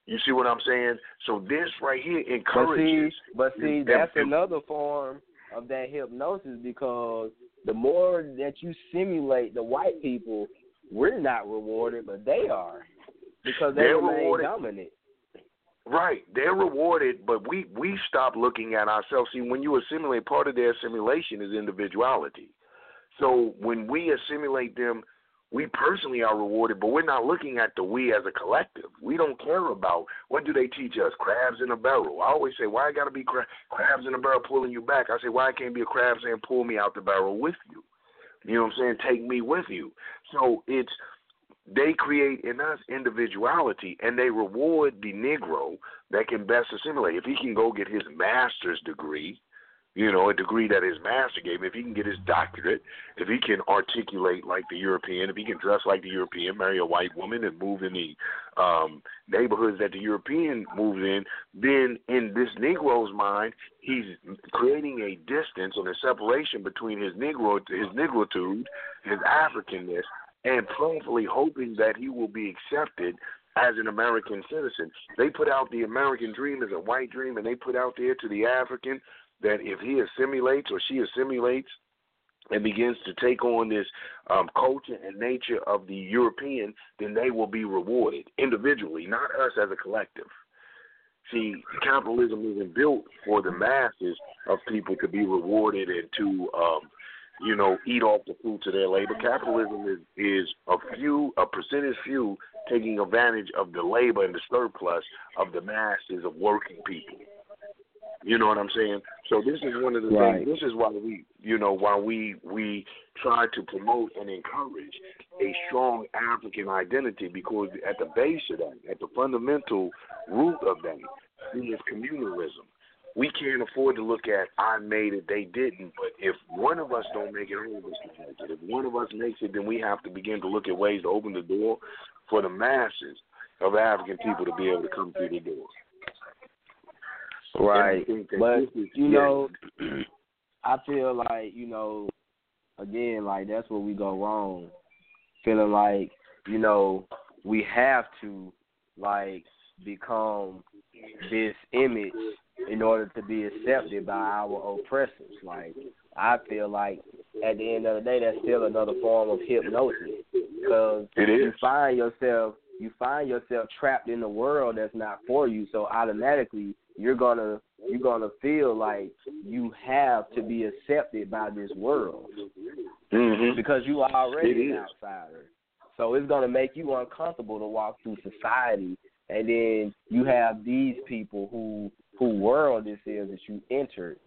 You see what I'm saying? So this right here encourages. But see, but see, that's another form of that hypnosis because the more that you simulate the white people, we're not rewarded, but they are because they They're remain rewarded. dominant. Right, they're rewarded, but we we stop looking at ourselves. See, when you assimilate, part of their assimilation is individuality. So when we assimilate them, we personally are rewarded, but we're not looking at the we as a collective. We don't care about what do they teach us? Crabs in a barrel. I always say, why I got to be cra- crabs in a barrel pulling you back? I say, why it can't be a crab saying, pull me out the barrel with you? You know what I'm saying? Take me with you. So it's they create in us individuality and they reward the Negro that can best assimilate. If he can go get his master's degree, you know, a degree that his master gave him, if he can get his doctorate, if he can articulate like the European, if he can dress like the European, marry a white woman and move in the um neighborhoods that the European moves in, then in this Negro's mind, he's creating a distance and a separation between his Negro his negritude, his Africanness, and prayerfully hoping that he will be accepted as an American citizen. They put out the American dream as a white dream, and they put out there to the African that if he assimilates or she assimilates and begins to take on this um, culture and nature of the European, then they will be rewarded individually, not us as a collective. See, capitalism isn't built for the masses of people to be rewarded and to um, you know, eat off the fruits of their labor. Capitalism is is a few, a percentage few taking advantage of the labor and the surplus of the masses of working people. You know what I'm saying? So this is one of the Right. things. This is why we, you know, why we we try to promote and encourage a strong African identity because at the base of that, at the fundamental root of that, is communalism we can't afford to look at I made it, they didn't. But if one of us don't make it, all of us can make it. If one of us makes it, then we have to begin to look at ways to open the door for the masses of African people to be able to come through the door. Right. And I think that But you know, [clears throat] I feel like you know, again, like that's where we go wrong. Feeling like you know we have to like become this image in order to be accepted by our oppressors. Like I feel like at the end of the day, that's still another form of hypnosis because you find yourself you find yourself trapped in a world that's not for you. So automatically you're gonna you're gonna feel like you have to be accepted by this world Mhm. because you are already an outsider. So it's gonna make you uncomfortable to walk through society, and then you have these people who who world this is that you entered,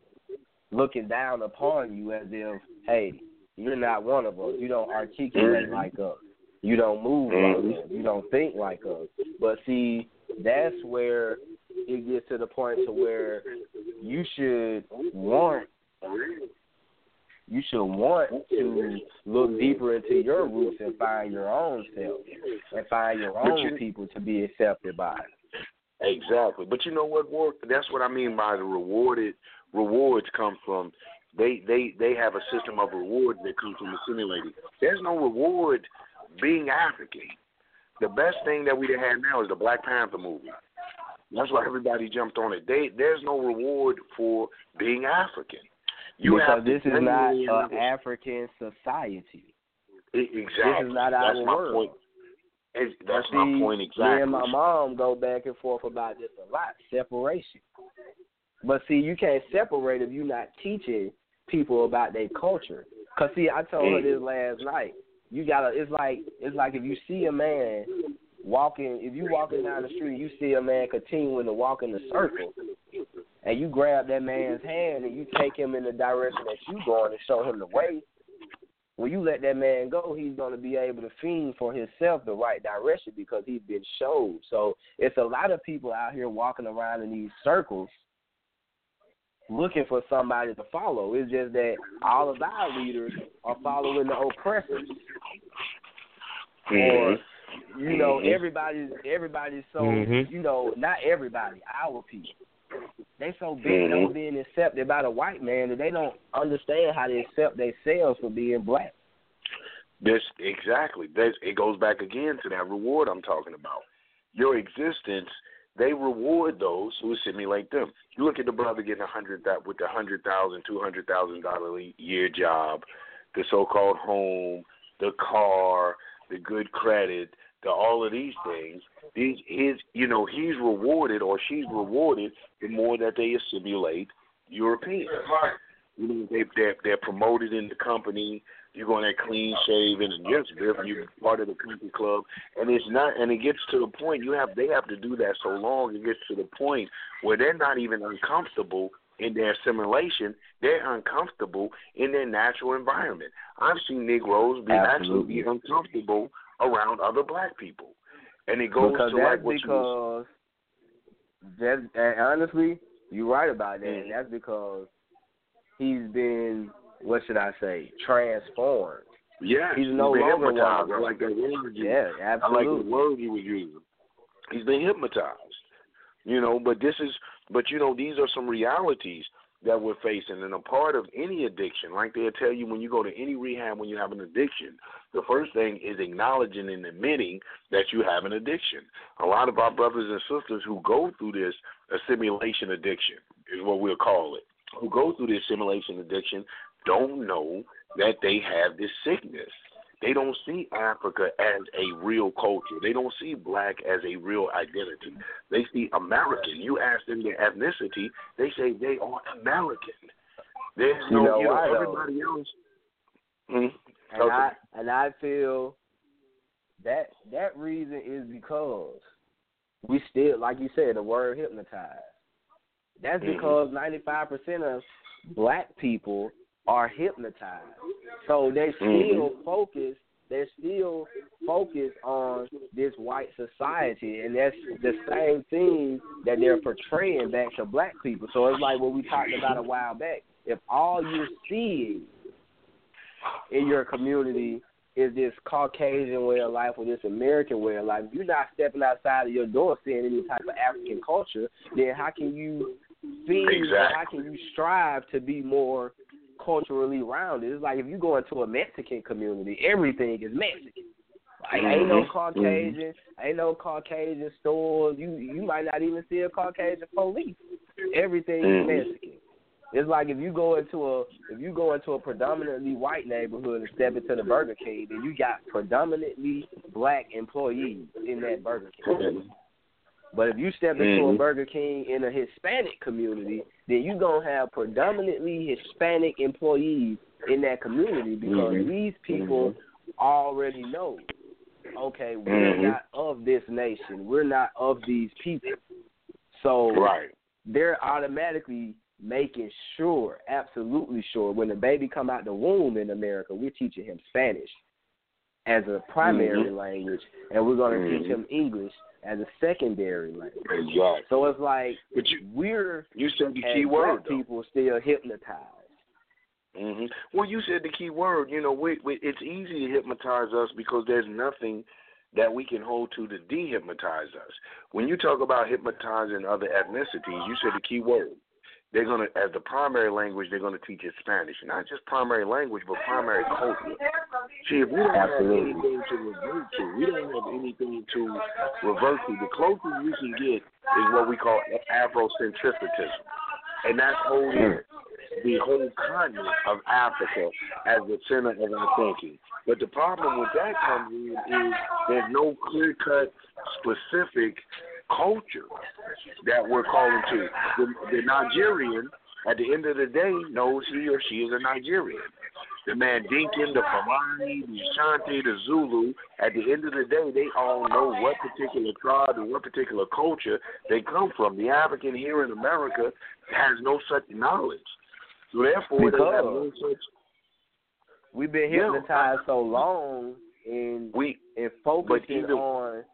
looking down upon you as if, hey, you're not one of us. You don't articulate Mhm. like us. You don't move Mhm. like us. You don't think like us. But see, that's where it gets to the point to where you should want you should want to look deeper into your roots and find your own self and find your own you- people to be accepted by. Exactly. But you know what, Ward? That's what I mean by the rewarded rewards come from they they they have a system of rewards that come from assimilating. There's no reward being African. The best thing that we had now is the Black Panther movie. That's why everybody jumped on it. They there's no reward for being African. You because have this is not an African society. E- Exactly. This is not That's our my world. point. Ex- That's See, my point exactly. Me and my mom go back and forth about this a lot. Separation. But see, you can't separate if you're not teaching people about their culture. Cause see, I told her this mm. last night. You gotta. It's like it's like if you see a man walking. If you walking down the street, you see a man continuing to walk in the circle, and you grab that man's hand and you take him in the direction that you going and show him the way. When you let that man go, he's going to be able to fiend for himself the right direction because he's been showed. So it's a lot of people out here walking around in these circles looking for somebody to follow. It's just that all of our leaders are following the oppressors or you know, Mhm. everybody's everybody's so Mhm. you know, not everybody, our people. They so big Mhm. on being accepted by the white man that they don't understand how to accept themselves for being black. This exactly. This it goes back again to that reward I'm talking about. Your existence, they reward those who assimilate them. You look at the brother getting a hundred that with the hundred thousand, two hundred thousand dollar a year job, the so-called home, the car, the good credit, the all of these things. These his, you know, he's rewarded or she's rewarded the more that they assimilate Europeans. You know, they they're, they're promoted in the company. You're going there clean shaven, and yes, Biff, you're part of the country club. And it's not, and it gets to the point you have they have to do that so long. It gets to the point where they're not even uncomfortable in their assimilation. They're uncomfortable in their natural environment. I've seen Negroes be actually be uncomfortable around other black people, and it goes because to that's like what you because that's and honestly, you're right about that. Mhm. And that's because he's been what should I say, transformed. yeah, he's no been longer hypnotized. I like that word. you- Yeah, I like the word he was using. He's been hypnotized. You know, but this is but you know, these are some realities that we're facing and a part of any addiction, like they'll tell you when you go to any rehab when you have an addiction, the first thing is acknowledging and admitting that you have an addiction. A lot of our brothers and sisters who go through this assimilation addiction is what we'll call it. Who go through this assimilation addiction don't know that they have this sickness. They don't see Africa as a real culture. They don't see black as a real identity. They see American. You ask them their ethnicity, they say they are American. There's You no, know you know, why, though? everybody else. Mhm. And Okay. I and I feel that that reason is because we still, like you said, the word hypnotized. That's Mhm. because ninety five percent of black people are hypnotized. So they still Mhm. focus. They're still focused on this white society, and that's the same thing that they're portraying back to black people. So it's like what we talked about a while back. If all you're seeing in your community is this Caucasian way of life or this American way of life, if you're not stepping outside of your door seeing any type of African culture, then how can you be or how can you strive to be more culturally rounded? It's like if you go into a Mexican community, everything is Mexican. Like ain't no Mhm. Caucasian, ain't no Caucasian stores. You you might not even see a Caucasian police. Everything is Mhm. Mexican. It's like if you go into a if you go into a predominantly white neighborhood and step into the Burger King, then you got predominantly black employees in that Burger King. But if you step into a Mhm. Burger King in a Hispanic community, then you're gonna have predominantly Hispanic employees in that community because Mhm. these people already know, okay, we're Mhm. not of this nation, we're not of these people. So Right. they're automatically making sure, absolutely sure, when the baby come out the womb in America, we're teaching him Spanish as a primary Mhm. language, and we're going to teach Mhm. him English as a secondary language. Exactly. So it's like But you we're you said the key word though. people still hypnotized. hmm Well, you said the key word. You know, we, we, it's easy to hypnotize us because there's nothing that we can hold to to dehypnotize us. When you talk about hypnotizing other ethnicities, you said the key word. They're gonna, as the primary language, they're gonna teach it Spanish, not just primary language, but primary culture. See, if we don't Absolutely. have anything to revert to, we don't have anything to revert to. The closest we can get is what we call Afrocentricism, and that's holding the whole continent of Africa as the center of our thinking. But the problem with that comes in is there's no clear cut, specific culture that we're calling to. The, the Nigerian, at the end of the day, knows he or she is a Nigerian. The Mandinkan, the Fulani, the Ashanti, the Zulu, at the end of the day, they all know what particular tribe and what particular culture they come from. The African here in America has no such knowledge. So therefore, they have no such. We've been hypnotized so long in We in focusing either- on.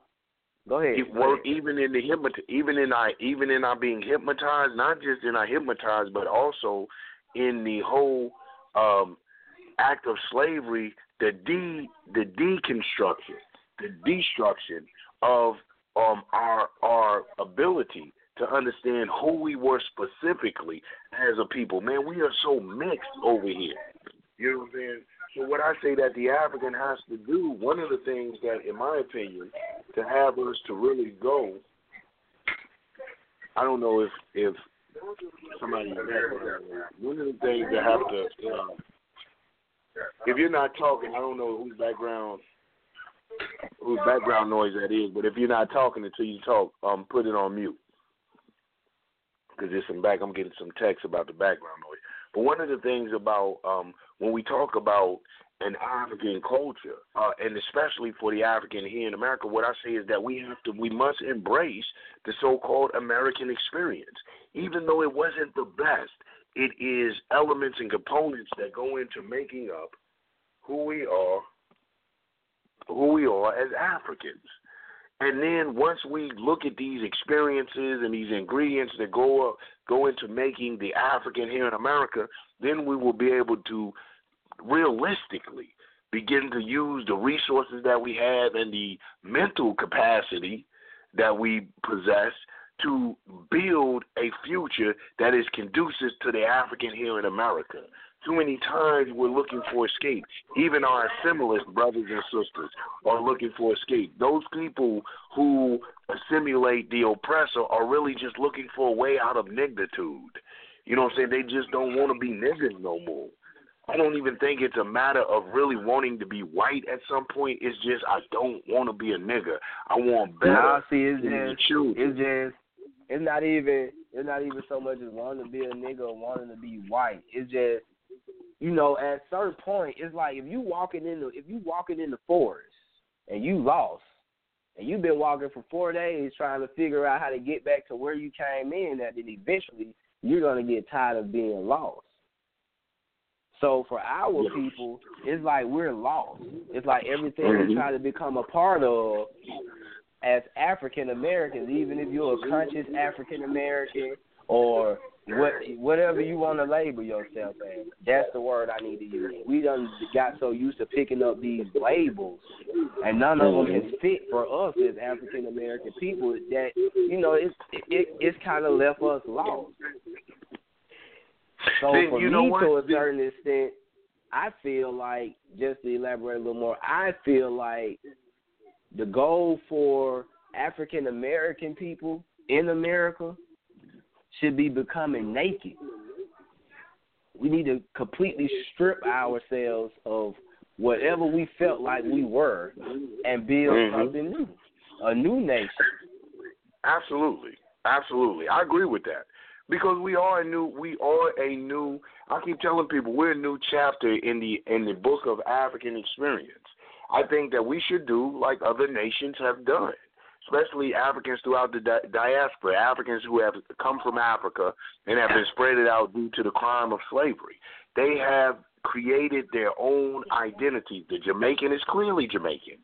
Go ahead. it go work ahead. even in the hypnot even in our even in our being hypnotized, not just in our hypnotized, but also in the whole um, act of slavery, the de the deconstruction. the destruction of um, our our ability to understand who we were specifically as a people. Man, we are so mixed over here. You know what I'm saying? So what I say that the African has to do, one of the things that, in my opinion, to have us to really go, I don't know if if somebody one of the things that have to, if you're not talking, I don't know whose background whose background noise that is, but if you're not talking until you talk, um, put it on mute because there's some back. I'm getting some text about the background noise. But one of the things about um, when we talk about an African culture, uh, and especially for the African here in America, what I say is that we have to, we must embrace the so-called American experience, even though it wasn't the best. It is elements and components that go into making up who we are, who we are as Africans. And then once we look at these experiences and these ingredients that go up, go into making the African here in America, then we will be able to realistically begin to use the resources that we have and the mental capacity that we possess to build a future that is conducive to the African here in America. Too many times we're looking for escape. Even our assimilist brothers and sisters are looking for escape. Those people who assimilate the oppressor are really just looking for a way out of niggitude. You know what I'm saying? They just don't want to be niggas no more. I don't even think it's a matter of really wanting to be white at some point. It's just I don't want to be a nigga. I want better. Nah, see, it's just, it's just, it's not even, it's not even so much as wanting to be a nigga or wanting to be white. It's just you know, at a certain point, it's like if you walking in the if you walking in the forest and you lost, and you've been walking for four days trying to figure out how to get back to where you came in, that then eventually you're gonna get tired of being lost. So for our people, it's like we're lost. It's like everything we mm-hmm. try to become a part of as African Americans, even if you're a conscious African American or what whatever you want to label yourself as. That's the word I need to use. We done got so used to picking up these labels, and none of them can fit for us as African American people. That you know, it's it, it's kind of left us lost. So for me, to a certain extent, I feel like just to elaborate a little more, I feel like the goal for African American people in America should be becoming naked. We need to completely strip ourselves of whatever we felt like we were and build mm-hmm. something new, a new nation. Absolutely, absolutely, I agree with that because we are a new, we are a new. I keep telling people we're a new chapter in the in the book of African experience. I think that we should do like other nations have done especially Africans throughout the di- diaspora, Africans who have come from Africa and have been spread out due to the crime of slavery. They have created their own identity. The Jamaican is clearly Jamaican.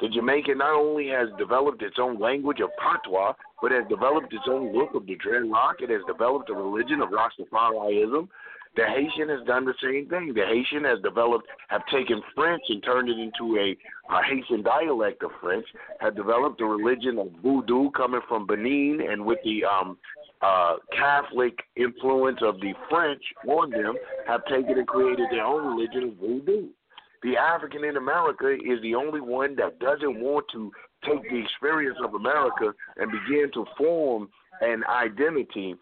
The Jamaican not only has developed its own language of patois, but has developed its own look of the dreadlock. It has developed a religion of Rastafarianism. The Haitian has done the same thing. The Haitian has developed, have taken French and turned it into a, a Haitian dialect of French. Have developed a religion of voodoo coming from Benin, and with the um, uh, Catholic influence of the French on them, have taken and created their own religion of voodoo. The African in America is the only one that doesn't want to take the experience of America and begin to form an identity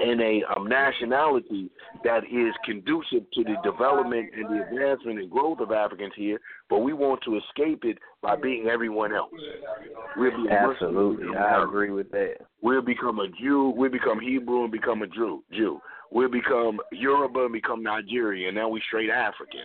and a um, nationality that is conducive to the development and the advancement and growth of Africans here, but we want to escape it by being everyone else. We'll be Absolutely, I agree with that. We'll become a Jew. We'll become Hebrew and become a Jew. Jew. We'll become Yoruba and become Nigerian. And now we straight African.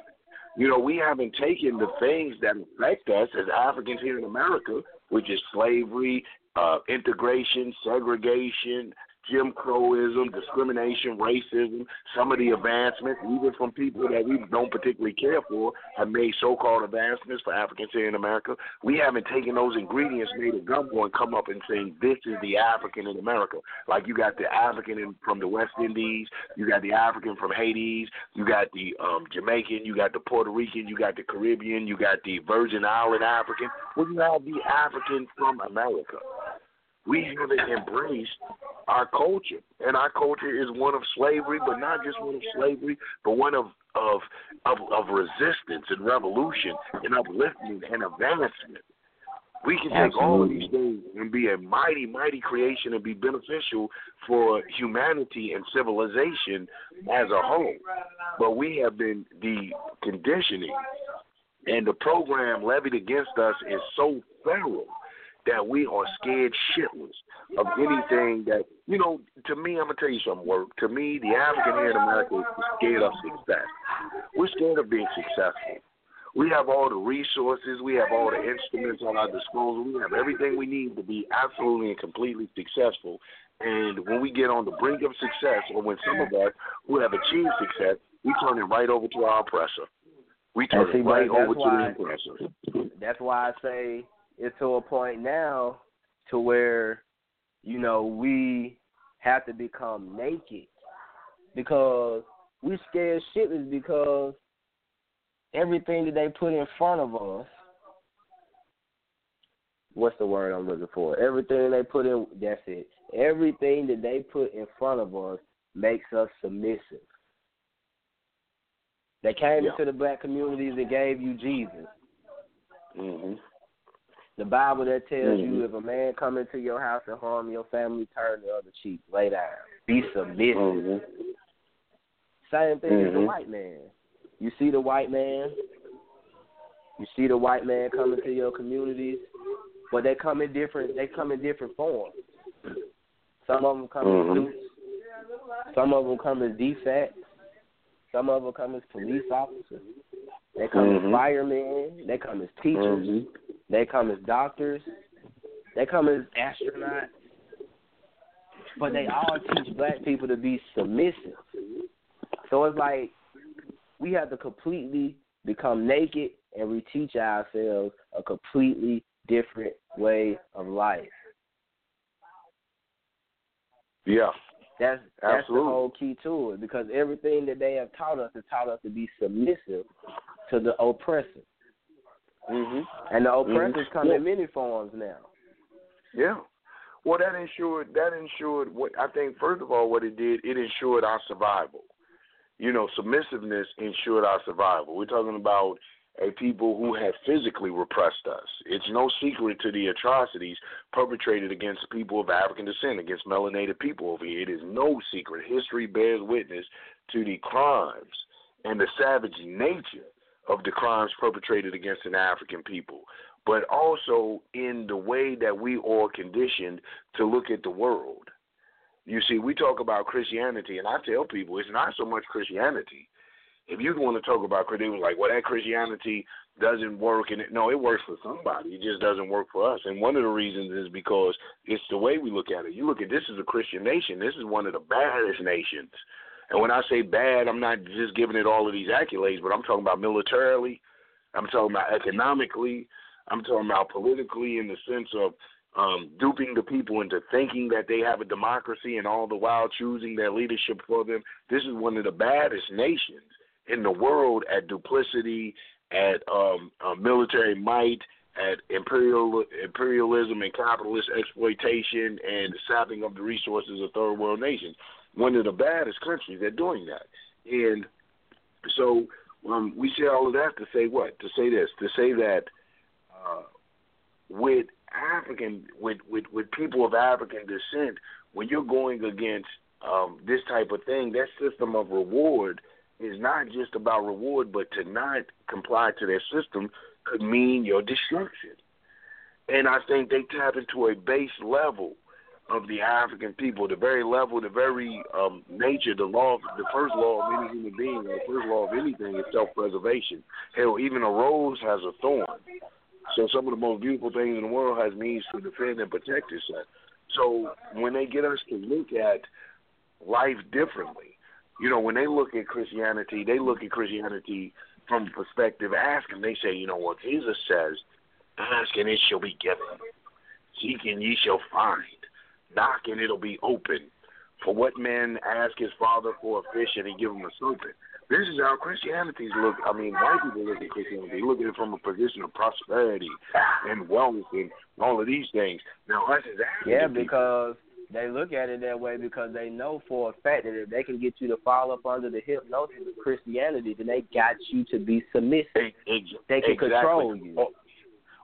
You know, we haven't taken the things that affect us as Africans here in America, which is slavery, uh, integration, segregation, Jim Crowism, discrimination, racism, some of the advancements, even from people that we don't particularly care for, have made so-called advancements for Africans here in America. We haven't taken those ingredients, made a gumbo, and come up and saying this is the African in America. Like you got the African in, from the West Indies, you got the African from Haiti, you got the um, Jamaican, you got the Puerto Rican, you got the Caribbean, you got the Virgin Island African. Well, you have the African from America we haven't embraced our culture, and our culture is one of slavery, but not just one of slavery, but one of of of, of resistance and revolution and uplifting and advancement. We can take Absolutely. all of these things and be a mighty, mighty creation and be beneficial for humanity and civilization as a whole. But we have been the conditioning and the program levied against us is so thorough that we are scared shitless of anything that you know. To me, I'm gonna tell you something. Work to me, the African here in America is scared of success. We're scared of being successful. We have all the resources, we have all the instruments at our disposal, we have everything we need to be absolutely and completely successful. And when we get on the brink of success, or when some of us who have achieved success, we turn it right over to our oppressor. We turn see, it right over why, to the oppressor. That's why I say it's to a point now to where, you know, we have to become naked because we scared shitless because everything that they put in front of us what's the word I'm looking for? Everything they put in that's it. Everything that they put in front of us makes us submissive. They came yeah. into the black communities and gave you Jesus. Mm-hmm. The Bible that tells mm-hmm. you if a man come into your house and harm your family, turn the other cheek, lay down, be submissive. Mm-hmm. Same thing mm-hmm. as the white man. You see the white man, you see the white man coming to your communities, but they come in different. They come in different forms. Some of them come mm-hmm. in suits. Some of them come as defects. Some of them come as police officers. They come mm-hmm. as firemen. They come as teachers. Mm-hmm. They come as doctors. They come as astronauts. But they all teach black people to be submissive. So it's like we have to completely become naked and reteach ourselves a completely different way of life. Yeah. That's that's Absolutely. the whole key to it because everything that they have taught us has taught us to be submissive to the oppressor. Mm-hmm. And the oppressors mm-hmm. come yeah. in many forms now. Yeah. Well, that ensured that ensured what I think. First of all, what it did, it ensured our survival. You know, submissiveness ensured our survival. We're talking about a people who have physically repressed us. It's no secret to the atrocities perpetrated against people of African descent, against melanated people over here. It is no secret. History bears witness to the crimes and the savage nature of the crimes perpetrated against an African people, but also in the way that we are conditioned to look at the world. You see, we talk about Christianity, and I tell people it's not so much Christianity. If you want to talk about Christianity, like, well, that Christianity doesn't work, and it, no, it works for somebody. It just doesn't work for us. And one of the reasons is because it's the way we look at it. You look at this as a Christian nation. This is one of the baddest nations and when I say bad, I'm not just giving it all of these accolades, but I'm talking about militarily, I'm talking about economically, I'm talking about politically in the sense of um, duping the people into thinking that they have a democracy and all the while choosing their leadership for them. This is one of the baddest nations in the world at duplicity, at um, uh, military might, at imperial imperialism and capitalist exploitation and sapping of the resources of third world nations one of the baddest countries at doing that. And so um, we say all of that to say what? To say this, to say that uh, with African, with, with, with people of African descent, when you're going against um, this type of thing, that system of reward is not just about reward, but to not comply to their system could mean your destruction. And I think they tap into a base level of the African people, the very level, the very um, nature, the law, of, the first law of any human being, the first law of anything is self-preservation. Hell, even a rose has a thorn. So some of the most beautiful things in the world has means to defend and protect itself. So when they get us to look at life differently, you know, when they look at Christianity, they look at Christianity from perspective asking. They say, you know what Jesus says, ask and it shall be given. Seek and ye shall find. Knock and it'll be open. For what man ask his father for a fish and he give him a serpent? This is how Christianity's look. I mean, white people look at Christianity. They look at it from a position of prosperity and wealth and all of these things. Now, us as yeah, because they look at it that way because they know for a fact that if they can get you to fall up under the hypnosis of Christianity, then they got you to be submissive. they can exactly. control you. Or,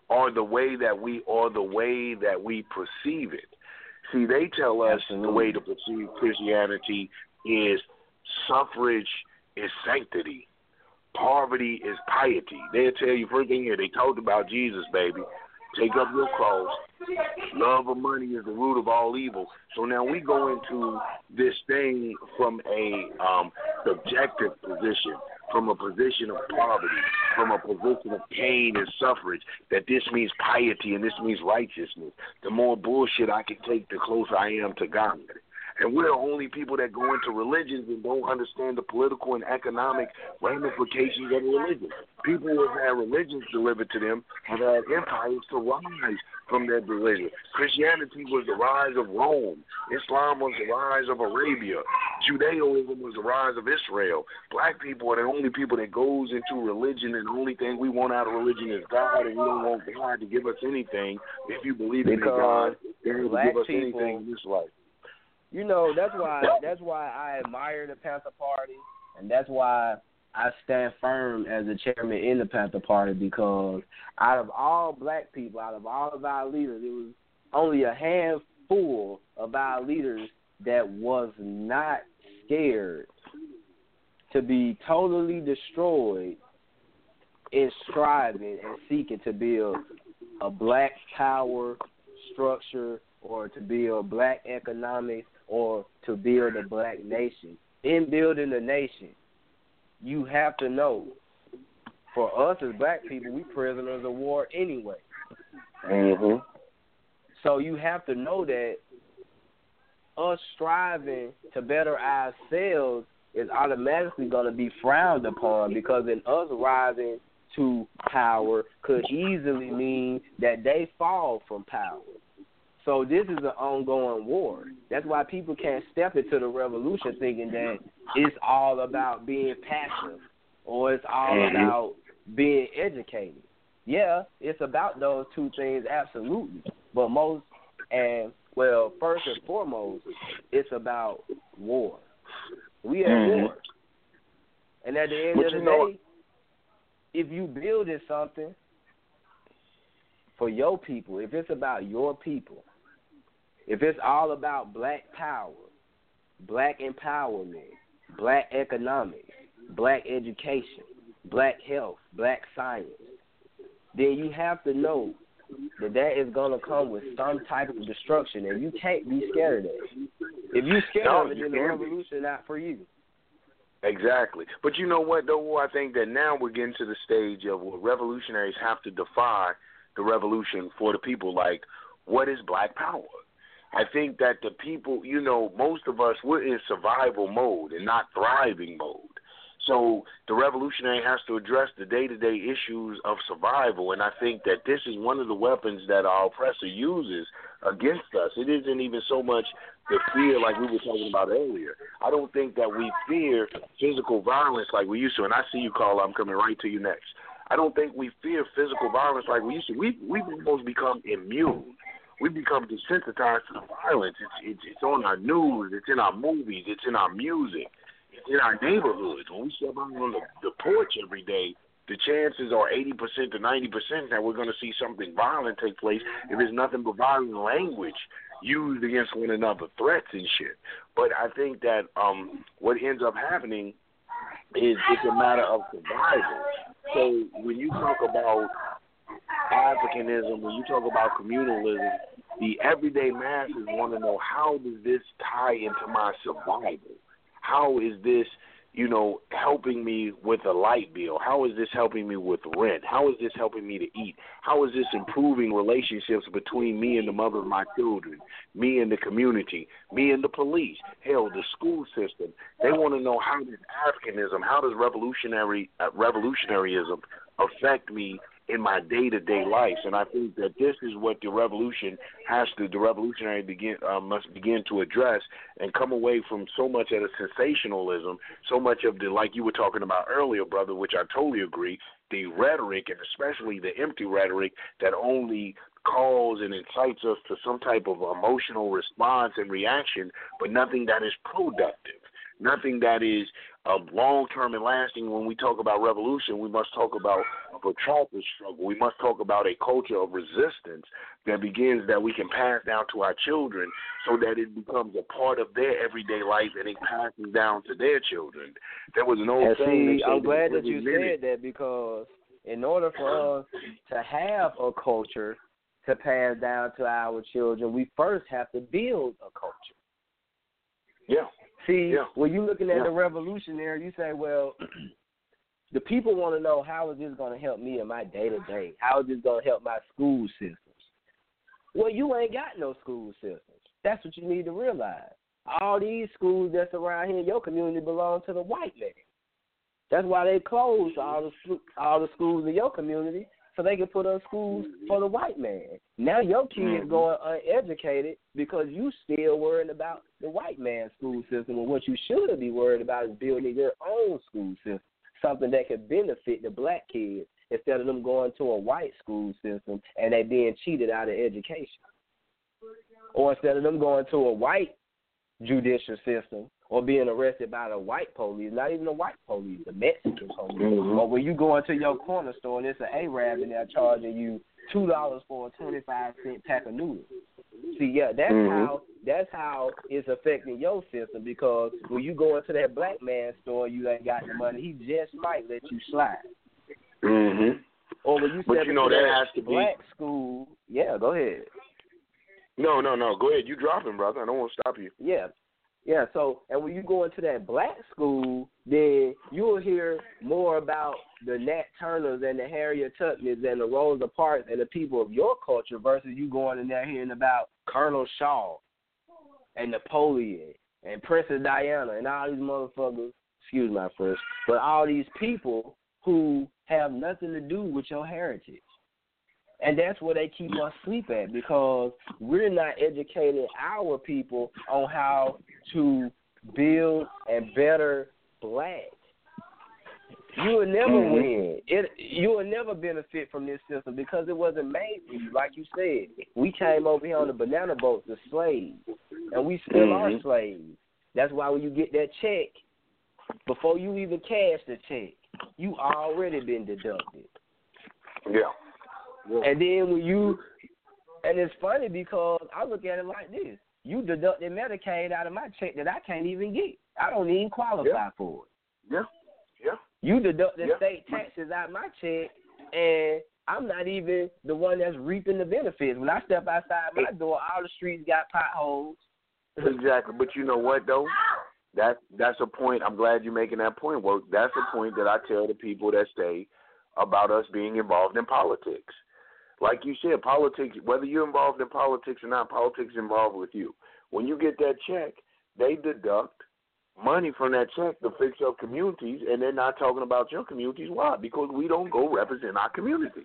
or the way that we, or the way that we perceive it. See, they tell us Absolutely. the way to perceive Christianity is suffrage is sanctity. Poverty is piety. They'll tell you first thing here, they talked about Jesus, baby. Take up your cross. Love of money is the root of all evil. So now we go into this thing from a um, subjective position, from a position of poverty, from a position of pain and suffrage, that this means piety and this means righteousness. The more bullshit I can take, the closer I am to God. And we're the only people that go into religions and don't understand the political and economic ramifications of religion. People who have had religions delivered to them have had empires to rise from their religion. Christianity was the rise of Rome. Islam was the rise of Arabia. Judaism was the rise of Israel. Black people are the only people that goes into religion, and the only thing we want out of religion is God, and we don't want God to give us anything. If you believe in God, He will give us people, anything in this life. You know, that's why that's why I admire the Panther Party, and that's why I stand firm as a chairman in the Panther Party because out of all black people, out of all of our leaders, it was only a handful of our leaders that was not scared to be totally destroyed in striving and seeking to build a black power structure or to build a black economics or to build a black nation. In building a nation, you have to know for us as black people, we prisoners of war anyway. Mm-hmm. So you have to know that us striving to better ourselves is automatically going to be frowned upon because in us rising to power could easily mean that they fall from power. So this is an ongoing war. That's why people can't step into the revolution thinking that it's all about being passive or it's all Mhm. about being educated. Yeah, it's about those two things absolutely. But most and well, first and foremost, it's about war. We at Mhm. war. And at the end But of the day, if you building something for your people, if it's about your people, if it's all about black power, black empowerment, black economics, black education, black health, black science, then you have to know that that is going to come with some type of destruction, and you can't be scared of that. If you're scared No, of it, then the be. revolution not for you. Exactly. But you know what, though? I think that now we're getting to the stage of where revolutionaries have to defy the revolution for the people. Like, what is black power? I think that the people, you know, most of us, we're in survival mode and not thriving mode. So the revolutionary has to address the day to day issues of survival. And I think that this is one of the weapons that our oppressor uses against us. It isn't even so much the fear like we were talking about earlier. I don't think that we fear physical violence like we used to. And I see you, Carl. I'm coming right to you next. I don't think we fear physical violence like we used to. We we've almost become immune. We become desensitized to the violence. It's, it's it's on our news. It's in our movies. It's in our music. It's in our neighborhoods. When we step out on the, the porch every day, the chances are 80% to 90% that we're going to see something violent take place if it's nothing but violent language used against one another, threats and shit. But I think that um, what ends up happening is it's a matter of survival. So when you talk about Africanism, when you talk about communalism, the everyday masses want to know how does this tie into my survival? How is this, you know, helping me with a light bill? How is this helping me with rent? How is this helping me to eat? How is this improving relationships between me and the mother of my children, me and the community, me and the police, hell, the school system? They want to know how does Africanism, how does revolutionary uh, revolutionaryism affect me in my day to day life. And I think that this is what the revolution has to, the revolutionary begin uh, must begin to address and come away from so much of the sensationalism, so much of the like you were talking about earlier, brother, which I totally agree. The rhetoric and especially the empty rhetoric that only calls and incites us to some type of emotional response and reaction, but nothing that is productive nothing that is um, long term and lasting. When we talk about revolution, we must talk about a protracted struggle. We must talk about a culture of resistance that begins that we can pass down to our children so that it becomes a part of their everyday life and it passes down to their children. There was an old and saying. See, I'm glad that you minute. said that because in order for us to have a culture to pass down to our children, we first have to build a culture. Yeah. See, yeah. when you're looking at yeah. the revolutionary, you say, well, [clears throat] the people want to know how is this going to help me in my day to day? How is this going to help my school systems? Well, you ain't got no school systems. That's what you need to realize. All these schools that's around here in your community belong to the white man. That's why they closed all the all the schools in your community so they can put up schools for the white man. Now your kids mm-hmm. going uneducated because you still worrying about the white man's school system. And what you should be worried about is building your own school system, something that could benefit the black kids instead of them going to a white school system and they being cheated out of education. Or instead of them going to a white judicial system or being arrested by the white police, not even the white police, the Mexican police. Mm-hmm. Or when you go into your corner store and it's an Arab and they're charging you two dollars for a twenty five cent pack of noodles. See, yeah, that's mm-hmm. how that's how it's affecting your system because when you go into that black man store, you ain't got the money. He just might let you slide. Mhm. Or when you but step you know into that that has to be black school, yeah, go ahead. No, no, no. Go ahead. You dropping, brother. I don't want to stop you. Yeah. Yeah, so and when you go into that black school, then you'll hear more about the Nat Turners and the Harriet Tubmans and the Rosa Parks and the people of your culture versus you going in there hearing about Colonel Shaw and Napoleon and Princess Diana and all these motherfuckers. Excuse my first, but all these people who have nothing to do with your heritage. And that's where they keep us sleep at because we're not educating our people on how to build and better black. You will never Mm-hmm. win. It you will never benefit from this system because it wasn't made for you. Like you said, we came over here on the banana boats as slaves, and we still are Mhm. slaves. That's why when you get that check, before you even cash the check, you already been deducted. Yeah. And then when you, and it's funny because I look at it like this: you deducted Medicaid out of my check that I can't even get. I don't even qualify Yeah. for it. Yeah. Yeah. You deducted Yeah. state taxes out of my check, and I'm not even the one that's reaping the benefits. When I step outside my door, all the streets got potholes. Exactly. But you know what though? That that's a point. I'm glad you're making that point. Well, that's a point that I tell the people that stay about us being involved in politics. Like you said, politics. Whether you're involved in politics or not, politics involved with you. When you get that check, they deduct money from that check to fix up communities, and they're not talking about your communities. Why? Because we don't go represent our communities.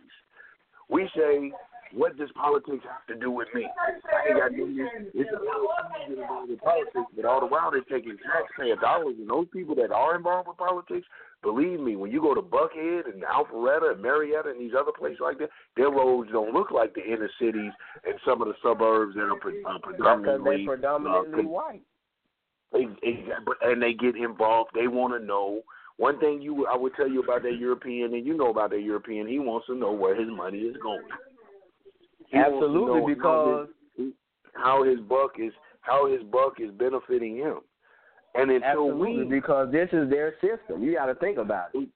We say, what does politics have to do with me? I ain't got to do this. It's involved in politics, but all the while they're taking taxpayer dollars, and those people that are involved with politics, believe me, when you go to Buckhead and Alpharetta and Marietta and these other places like that, their roads don't look like the inner cities and some of the suburbs that are pre- uh, predominantly predominantly uh, white. Exactly, and they get involved. They want to know. One thing you, I would tell you about that European, and you know about that European. He wants to know where his money is going. He Absolutely, because how his, how his buck is how his buck is benefiting him. And until Absolutely, we, because this is their system. You got to think about it.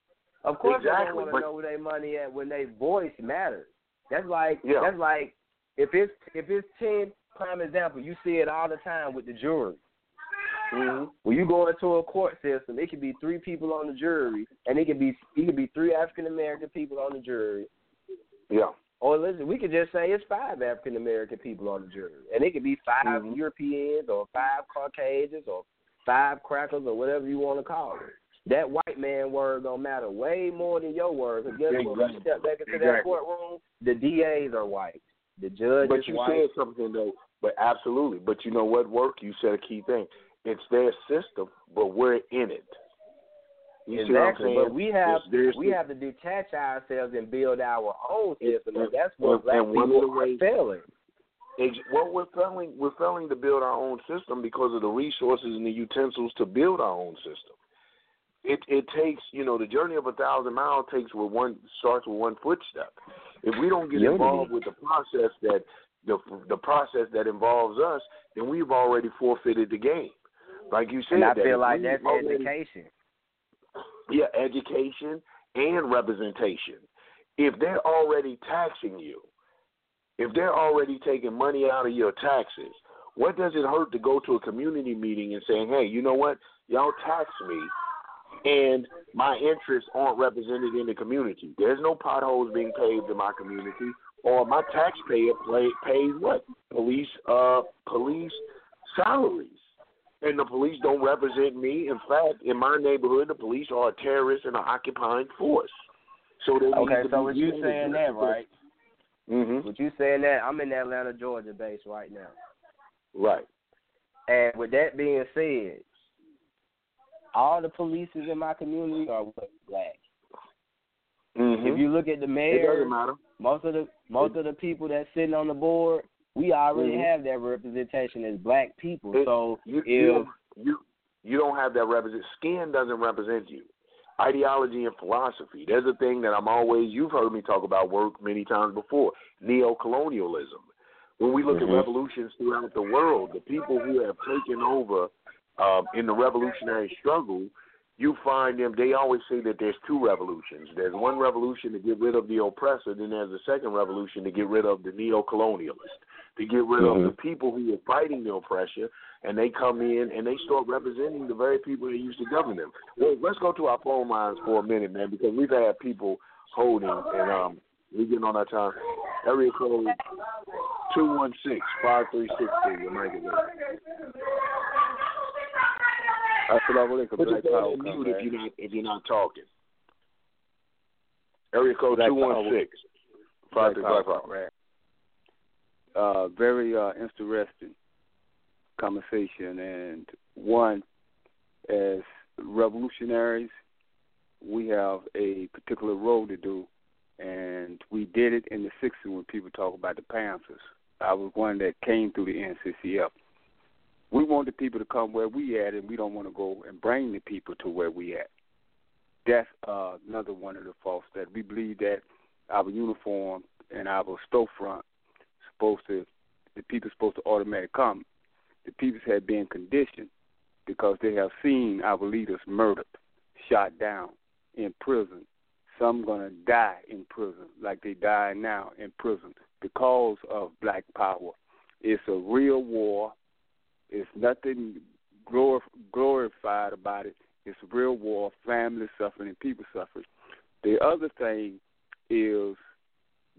Of course, they Exactly, don't want to but- know where their money at when their voice matters. That's like Yeah. that's like if it's if it's ten prime example, you see it all the time with the jury. Mm-hmm. When you go into a court system, it could be three people on the jury, and it could be it could be three African American people on the jury. Yeah. Or listen, we could just say it's five African American people on the jury, and it could be 5 mm-hmm. Europeans or five Caucasians or five crackers or whatever you want to call it. That white man word don't matter way more than your word. Because guess exactly. what? When you step back into exactly. that courtroom, the DAs are white, the judge but you white. said something though. But absolutely. But you know what? Work. You said a key thing. It's their system, but we're in it. Exactly, but we have we have to detach ourselves and build our own system, and, and that's what and, black and people one are ways, failing. Well, we're failing. We're failing to build our own system because of the resources and the utensils to build our own system. It it takes you know the journey of a thousand miles takes with one starts with one footstep. If we don't get Unity. involved with the process that the the process that involves us, then we've already forfeited the game. Like you said, and I feel like that's already- education. Yeah, education and representation. If they're already taxing you, if they're already taking money out of your taxes, what does it hurt to go to a community meeting and saying, hey, you know what? Y'all tax me and my interests aren't represented in the community. There's no potholes being paved in my community or my taxpayer play, pays what? Police uh police salaries and the police don't represent me. In fact, in my neighborhood, the police are a terrorist and an occupying force. So they Okay, need to so with you saying that, right? Mm-hmm. With you saying that, I'm in Atlanta, Georgia base right now. Right. And with that being said, all the police in my community are what, black. Mm-hmm. If you look at the mayor, most of the most of the people that's sitting on the board, we already Mhm. have that representation as black people. It- so You, if you don't- you you don't have that represent. Skin doesn't represent you. Ideology and philosophy. There's a thing that I'm always. You've heard me talk about work many times before. Neo-colonialism. When we look Mhm. at revolutions throughout the world, the people who have taken over um, in the revolutionary struggle, you find them. They always say that there's two revolutions. There's one revolution to get rid of the oppressor. Then there's a second revolution to get rid of the neo-colonialist. To get rid Mhm. of the people who are fighting the oppression and they come in and they start representing the very people that used to govern them. Well, let's go to our phone lines for a minute, man, because we've had people holding and um we getting on our time. Area code two one six five three six two. Your mic is open. Assalamu alaikum. Put your phone on mute if you're not if you're not talking. Area code two one six five three five five. Uh, very uh, interesting conversation, and one, as revolutionaries, we have a particular role to do, and we did it in the '60s when people talk about the Panthers. I was one that came through the NCCF. We want the people to come where we at, and we don't want to go and bring the people to where we at. That's uh, another one of the faults that we believe that our uniform and our storefront supposed to the people supposed to automatically come. The people have been conditioned because they have seen our leaders murdered, shot down, in prison. Some gonna die in prison, like they die now in prison because of black power. It's a real war. It's nothing glor- glorified about it. It's a real war. Family suffering and people suffering. The other thing is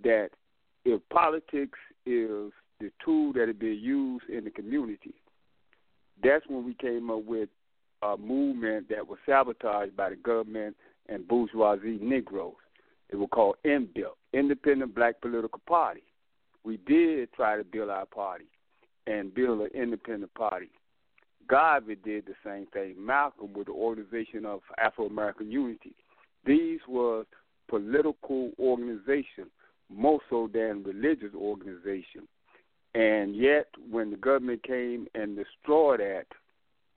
that if politics is the tool that is being used in the community, that's when we came up with a movement that was sabotaged by the government and bourgeoisie Negroes. It was called INBIL, Independent Black Political Party. We did try to build our party and build an independent party. Garvey did the same thing. Malcolm with the Organization of Afro American Unity. These were political organizations more so than religious organization. And yet, when the government came and destroyed that,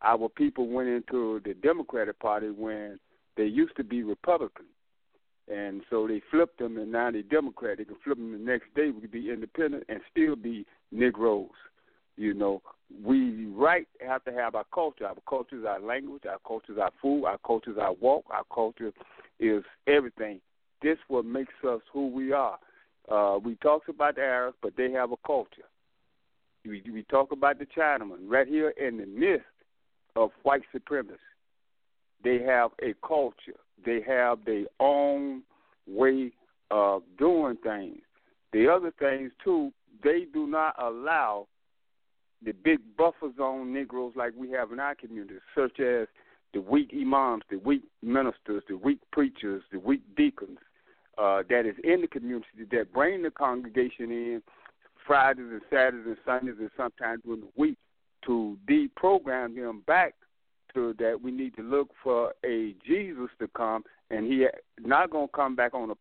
our people went into the Democratic Party when they used to be Republican. And so they flipped them, and now they're Democrat. They can flip them the next day. We could be independent and still be Negroes. You know, we right have to have our culture. Our culture is our language. Our culture is our food. Our culture is our walk. Our culture is everything. This what makes us who we are. Uh, we talk about the Arabs, but they have a culture. We, we talk about the Chinaman right here in the midst of white supremacy. They have a culture. They have their own way of doing things. The other things too, they do not allow the big buffer zone Negroes like we have in our community, such as the weak imams, the weak ministers, the weak preachers, the weak deacons uh, that is in the community that bring the congregation in Fridays and Saturdays and Sundays and sometimes during the week to deprogram them back to that we need to look for a Jesus to come and he not gonna come back on a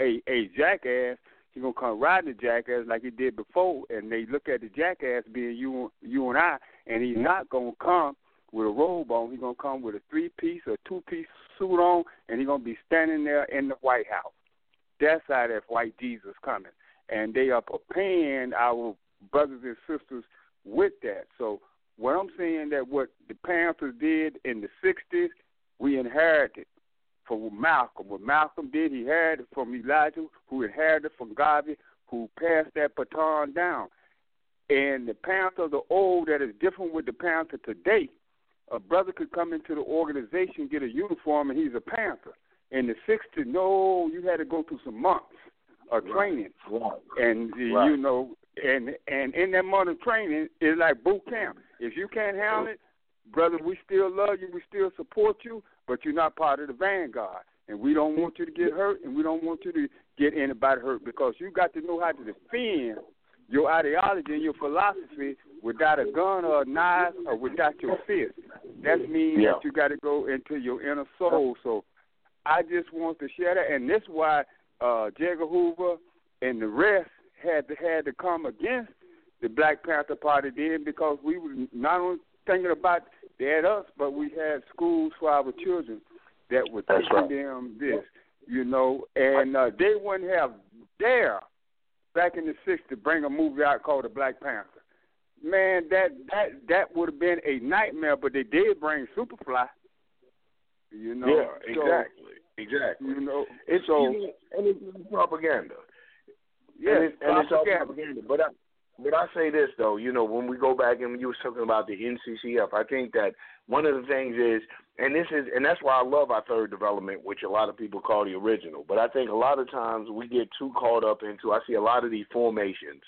a, a jackass. He's gonna come riding the jackass like he did before, and they look at the jackass being you you and I, and he's not gonna come with a robe on. He's gonna come with a three piece or two piece suit on, and he's gonna be standing there in the White House. That's how that white Jesus coming, and they are preparing our brothers and sisters with that. So what I'm saying that what the Panthers did in the '60s, we inherited from Malcolm. What Malcolm did, he inherited from Elijah, who inherited from Garvey, who passed that baton down. And the Panther of the old that is different with the Panther today a brother could come into the organization, get a uniform, and he's a Panther. In the '60s, no, you had to go through some months of training, right. and right. you know, and and in that month of training, it's like boot camp. If you can't handle it, brother, we still love you, we still support you, but you're not part of the vanguard, and we don't want you to get hurt, and we don't want you to get anybody hurt because you got to know how to defend your ideology and your philosophy without a gun or a knife or without your fist. That means yeah. that you got to go into your inner soul. So I just want to share that, and this why uh, J. Edgar Hoover and the rest had to had to come against the Black Panther Party then because we were not only thinking about had us, but we had schools for our children that were That's teaching right. them this, you know, and uh, they wouldn't have dare back in the '60s to bring a movie out called The Black Panther. Man, that that that would have been a nightmare, but they did bring Superfly. You know, yeah, so, exactly, exactly. You know, It's so and it's propaganda. yeah, and it's, and it's all propaganda. But I, but I say this though, you know, when we go back and you were talking about the NCCF, I think that one of the things is, and this is, and that's why I love our third development, which a lot of people call the original. But I think a lot of times we get too caught up into. I see a lot of these formations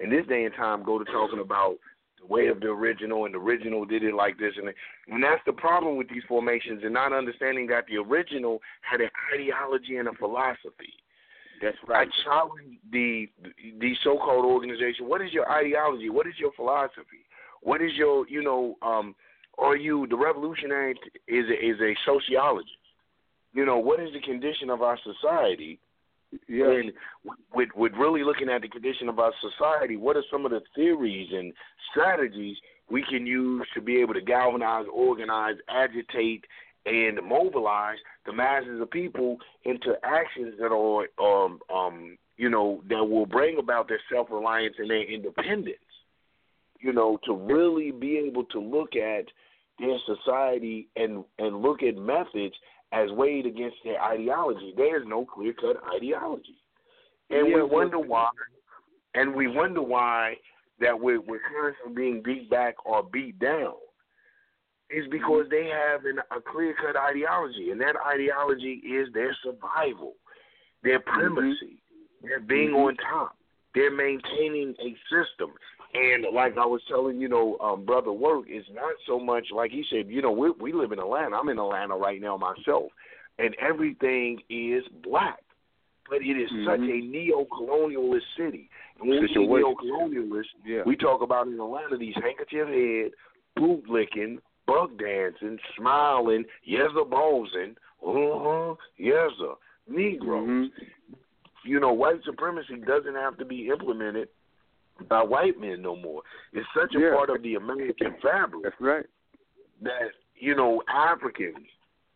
in this day and time go to talking about the way of the original, and the original did it like this, and and that's the problem with these formations, and not understanding that the original had an ideology and a philosophy. That's right. I challenge the the so-called organization. What is your ideology? What is your philosophy? What is your you know? um Are you the revolutionary? Is a, is a sociologist? You know what is the condition of our society? Yeah. And with with really looking at the condition of our society, what are some of the theories and strategies we can use to be able to galvanize, organize, agitate, and mobilize the masses of people into actions that are um um you know that will bring about their self reliance and their independence. You know, to really be able to look at their society and and look at methods as weighed against their ideology. There is no clear cut ideology. And Yeah, we wonder why and we wonder why that we're, we're constantly being beat back or beat down is mm-hmm. because they have an, a clear cut ideology, and that ideology is their survival, their mm-hmm. primacy, their being mm-hmm. on top, they're maintaining a system. And like I was telling you know, um, brother Work is not so much like he said. You know, we we live in Atlanta. I'm in Atlanta right now myself, and everything is black, but it is such a neo-colonialist city. And when we say Situation. neo-colonialist, Yeah. we talk about in Atlanta these handkerchief head, boot licking, bug dancing, smiling, yes a bozing, uh huh, yes a Negroes. Mhm. You know, white supremacy doesn't have to be implemented by white men no more. It's such a Yeah. part of the American fabric That's right. that you know Africans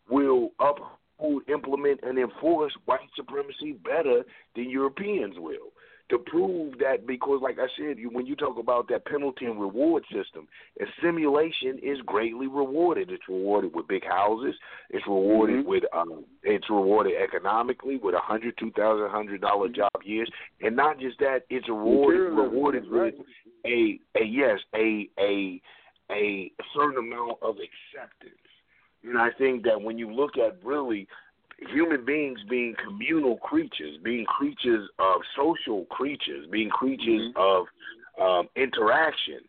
will uphold, implement, and enforce white supremacy better than Europeans will. To prove that, because like I said, you, when you talk about that penalty and reward system, assimilation is greatly rewarded. It's rewarded with big houses. It's rewarded Mhm. with um, it's rewarded economically with a hundred, two thousand, hundred dollar job years, and not just that, it's rewarded rewarded right. with a a yes a a a certain amount of acceptance. And I think that when you look at really human beings being communal creatures, being creatures of social creatures, being creatures mm-hmm. of um, interaction,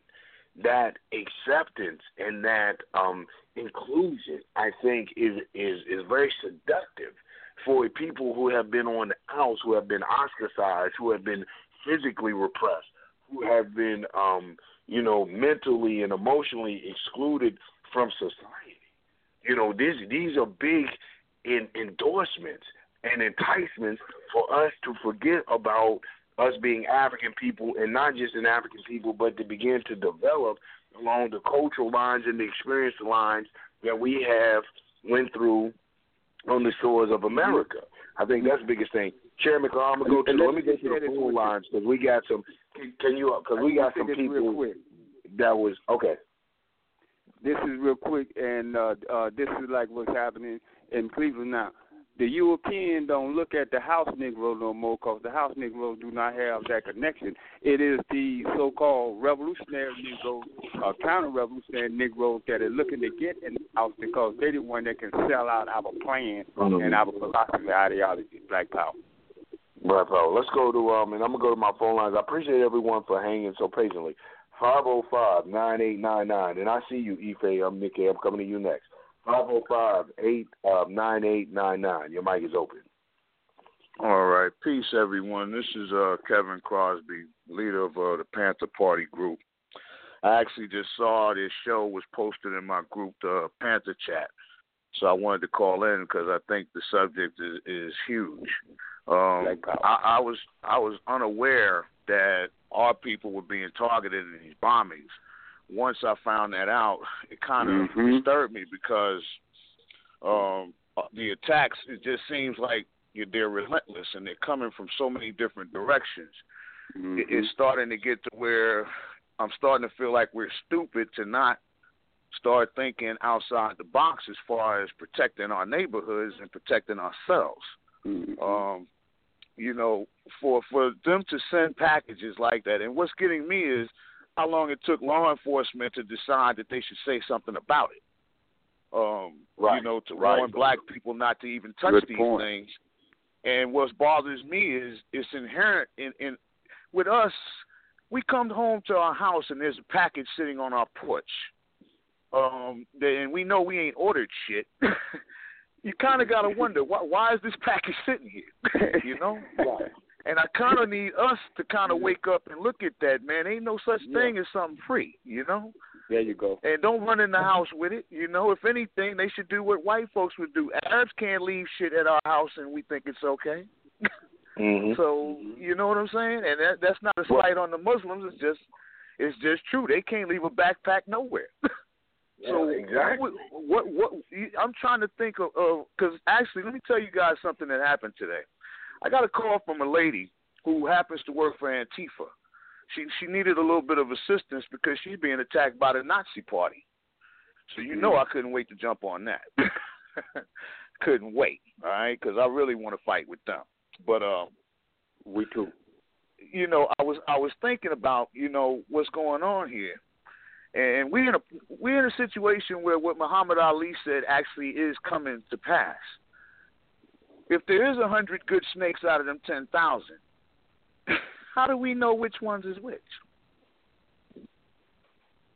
that acceptance and that um, inclusion, I think, is is is very seductive for people who have been on the outs, who have been ostracized, who have been physically repressed, who have been, um, you know, mentally and emotionally excluded from society. You know, these these are big in endorsements and enticements for us to forget about us being African people and not just an African people, but to begin to develop along the cultural lines and the experience lines that we have went through on the shores of America. I think that's the biggest thing. Chairman, I'm gonna go to. Let me get to the phone lines because we got some. Can, can you? Because we got some people that was okay. This is real quick, and uh, uh, this is like what's happening in Cleveland now the European don't look at the house Negro no more because the house Negroes do not have that connection. It is the so-called revolutionary Negroes, uh, counter-revolutionary Negroes that are looking to get in the house because they're the one that can sell out our plan and our philosophy ideology, Black Power. Black Power. Let's go to um, and I'm gonna go to my phone lines. I appreciate everyone for hanging so patiently. Five zero oh five nine eight nine nine, and I see you, Ife. I'm Nicky. I'm coming to you next. 505 89899. Your mic is open. All right. Peace, everyone. This is uh, Kevin Crosby, leader of uh, the Panther Party group. I actually just saw this show was posted in my group, the Panther Chat. So I wanted to call in because I think the subject is, is huge. Um, I, I was I was unaware that our people were being targeted in these bombings once I found that out, it kind of mm-hmm. disturbed me because um, the attacks it just seems like they're relentless and they're coming from so many different directions. Mm-hmm. It's starting to get to where I'm starting to feel like we're stupid to not start thinking outside the box as far as protecting our neighborhoods and protecting ourselves. Mm-hmm. Um, you know, for for them to send packages like that, and what's getting me is how long it took law enforcement to decide that they should say something about it. Um, right. You know, to right. warn black people not to even touch Good these point. things. And what bothers me is it's inherent in, in with us. We come home to our house and there's a package sitting on our porch. Um, and we know we ain't ordered shit. [laughs] you kind of gotta wonder why why is this package sitting here? [laughs] you know. Right. And I kind of need us to kind of wake up and look at that, man. Ain't no such thing as something free, you know. There you go. And don't run in the house with it. You know, if anything, they should do what white folks would do. Arabs can't leave shit at our house, and we think it's okay. [laughs] mm-hmm. So you know what I'm saying? And that that's not a slight on the Muslims. It's just it's just true. They can't leave a backpack nowhere. [laughs] so yeah, exactly. What, what what I'm trying to think of because actually, let me tell you guys something that happened today. I got a call from a lady who happens to work for Antifa. She she needed a little bit of assistance because she's being attacked by the Nazi Party. So you know I couldn't wait to jump on that. [laughs] couldn't wait, all right? Because I really want to fight with them. But um, we too. You know, I was I was thinking about you know what's going on here, and we're in a we're in a situation where what Muhammad Ali said actually is coming to pass if there is a hundred good snakes out of them ten thousand, how do we know which ones is which?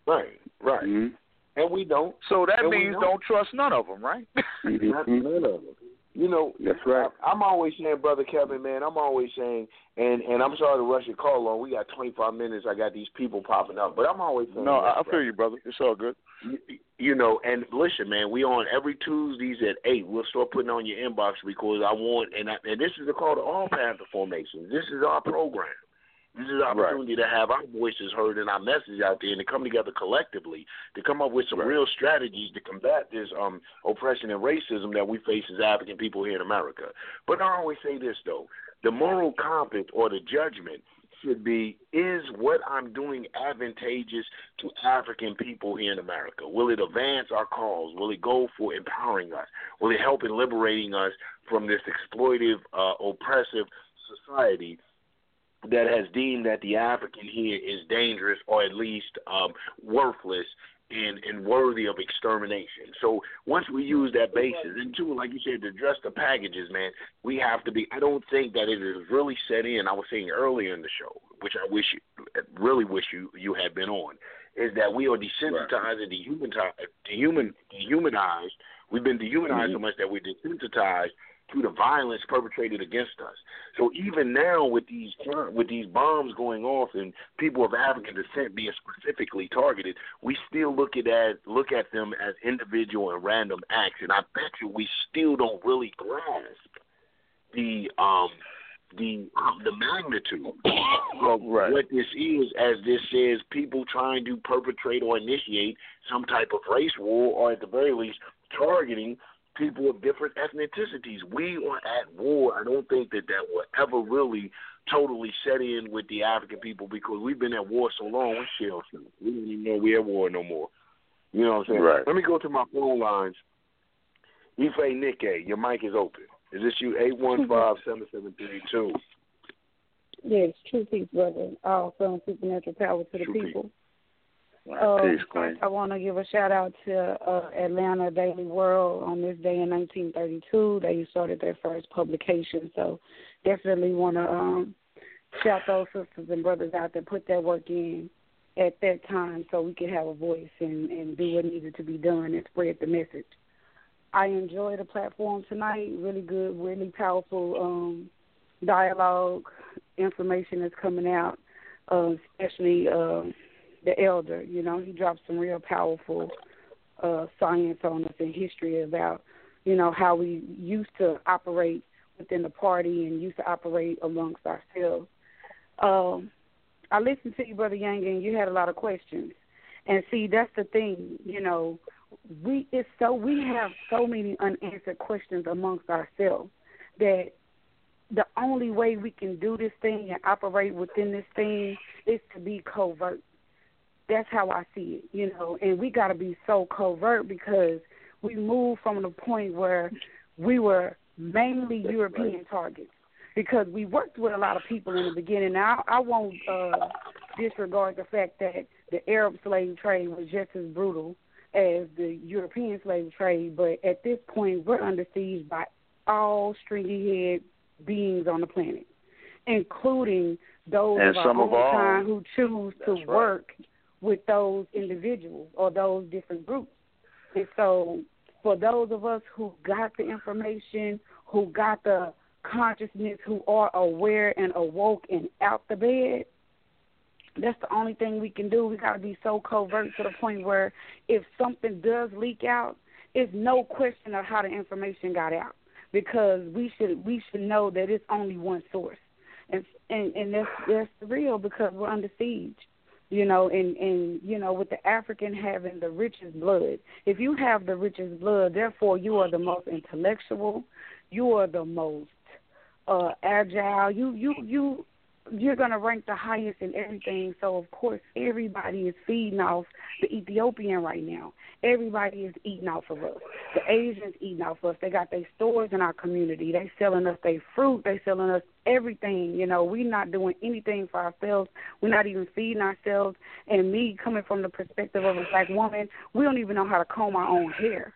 Right, right. Mm-hmm. And we don't. So that means don't. don't. trust none of them, right? Mm-hmm. none of them. You know, that's right. I, I'm always saying, brother Kevin, man. I'm always saying, and and I'm sorry to rush your call on. We got 25 minutes. I got these people popping up, but I'm always saying. No, I feel you, brother. It's all good. You, you know, and listen, man. We on every Tuesdays at eight. We'll start putting on your inbox because I want, and I, and this is a call to all Panther formations. This is our program. This is an opportunity right. to have our voices heard and our message out there and to come together collectively to come up with some right. real strategies to combat this um, oppression and racism that we face as African people here in America. But I always say this, though the moral compass or the judgment should be is what I'm doing advantageous to African people here in America? Will it advance our cause? Will it go for empowering us? Will it help in liberating us from this exploitive, uh, oppressive society that has deemed that the African here is dangerous or at least um, worthless and and worthy of extermination. So once we use that basis, and two, like you said, to address the packages, man, we have to be. I don't think that it is really set in. I was saying earlier in the show, which I wish, you, really wish you you had been on, is that we are desensitized right. and dehumanized, dehuman, dehumanized. We've been dehumanized mm-hmm. so much that we're desensitized to the violence perpetrated against us. So even now, with these with these bombs going off and people of African descent being specifically targeted, we still look at look at them as individual and random acts, and I bet you we still don't really grasp the um the um, the magnitude of [coughs] right. what this is, as this says, people trying to perpetrate or initiate some type of race war, or at the very least, targeting people of different ethnicities. We are at war. I don't think that that will ever really totally set in with the African people because we've been at war so long. We shell We don't even know we're at war no more. You know what I'm saying? Right. Let me go to my phone lines. Ife Nikke, your mic is open. Is this you? Eight one five seven seven three two. Yes, true peace, brother. All from supernatural power to the true people. Peace. Uh, I want to give a shout out to uh, Atlanta Daily World on this day in 1932. They started their first publication, so definitely want to um, shout those sisters and brothers out that put that work in at that time, so we could have a voice and, and do what needed to be done and spread the message. I enjoyed the platform tonight. Really good, really powerful um, dialogue. Information is coming out, uh, especially. Uh, the elder. You know, he dropped some real powerful uh, science on us in history about, you know, how we used to operate within the party and used to operate amongst ourselves. Um, I listened to you, Brother Yang, and you had a lot of questions. And see, that's the thing, you know, we it's so we have so many unanswered questions amongst ourselves that the only way we can do this thing and operate within this thing is to be covert that's how I see it, you know. And we got to be so covert because we moved from the point where we were mainly European targets because we worked with a lot of people in the beginning. Now I, I won't uh, disregard the fact that the Arab slave trade was just as brutal as the European slave trade, but at this point we're under siege by all stringy head beings on the planet, including those and of our of kind who choose to right. work with those individuals or those different groups. And so, for those of us who got the information, who got the consciousness, who are aware and awoke and out the bed, that's the only thing we can do. We got to be so covert to the point where if something does leak out, it's no question of how the information got out because we should we should know that it's only one source, and and and that's that's real because we're under siege you know, and and you know, with the African having the richest blood. If you have the richest blood, therefore you are the most intellectual, you are the most uh agile. You you you you're going to rank the highest in everything. So of course, everybody is feeding off the Ethiopian right now. Everybody is eating off of us. The Asians eating off of us. They got their stores in our community. They selling us their fruit. They selling us everything. You know, we're not doing anything for ourselves. We're not even feeding ourselves. And me coming from the perspective of a black woman, we don't even know how to comb our own hair.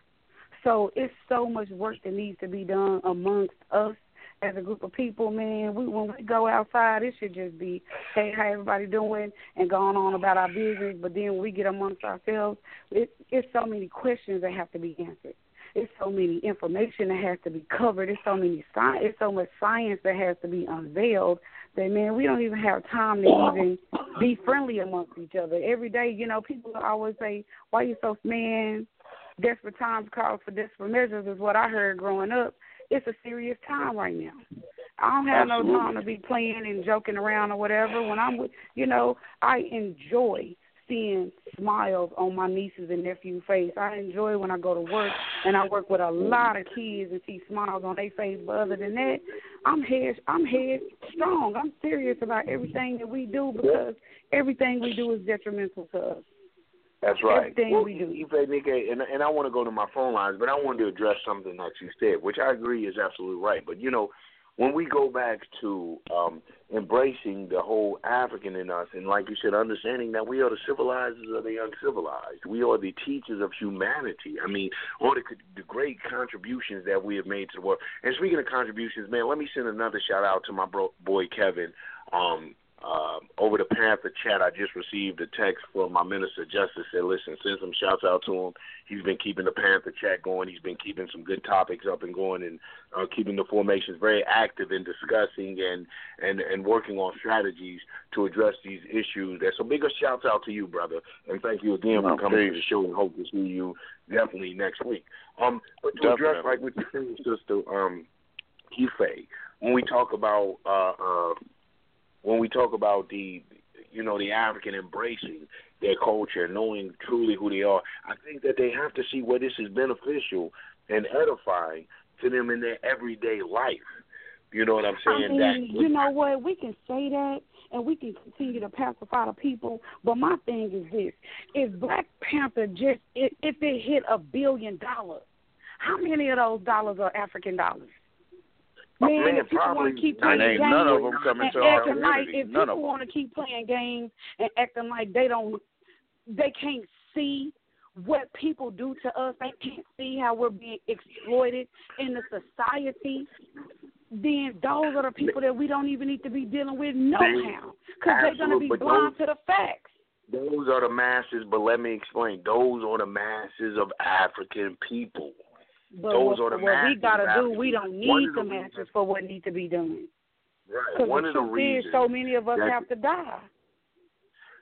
So it's so much work that needs to be done amongst us as a group of people, man, we when we go outside, it should just be, hey, how everybody doing, and going on about our business. But then we get amongst ourselves, it, it's so many questions that have to be answered. It's so many information that has to be covered. It's so many science. It's so much science that has to be unveiled. That man, we don't even have time to even be friendly amongst each other. Every day, you know, people always say, "Why you so man?" Desperate times call for desperate measures is what I heard growing up it's a serious time right now. I don't have Absolutely. no time to be playing and joking around or whatever. When I'm with, you know, I enjoy seeing smiles on my nieces and nephews' face. I enjoy when I go to work and I work with a lot of kids and see smiles on their face. But other than that, I'm head I'm head strong. I'm serious about everything that we do because everything we do is detrimental to us. That's right. Everything we do. Nikke, and and I want to go to my phone lines, but I wanted to address something that you said, which I agree is absolutely right. But you know, when we go back to um, embracing the whole African in us, and like you said, understanding that we are the civilizers of the uncivilized, we are the teachers of humanity. I mean, all the, the great contributions that we have made to the world. And speaking of contributions, man, let me send another shout out to my bro, boy Kevin. Um, uh, over the Panther chat, I just received a text from my minister of justice. Said, "Listen, send some shouts out to him. He's been keeping the Panther chat going. He's been keeping some good topics up and going, and uh, keeping the formations very active in discussing and and and working on strategies to address these issues. There, so bigger shouts out to you, brother, and thank you again for coming to the show. And hope to see you definitely next week. Um, but to definitely. address like what you saying, sister, um, Ife, when we talk about uh, uh when we talk about the you know the African embracing their culture, knowing truly who they are, I think that they have to see where this is beneficial and edifying to them in their everyday life. You know what I'm saying? I mean, that you know what? We can say that and we can continue to pacify the people, but my thing is this: if Black Panther just if it hit a billion dollars, how many of those dollars are African dollars? Man, man, if people want to keep playing games none of them coming and to our acting like if None people want to keep playing games and acting like they don't, they can't see what people do to us. They can't see how we're being exploited in the society. Then those are the people that we don't even need to be dealing with no how, because they're going to be blind those- to the facts. those are the masses. But let me explain. Those are the masses of African people. But Those what, are the what we got to do, we don't need the the masses reasons- for what needs to be done. Right. One of the reasons. so many of us have to die.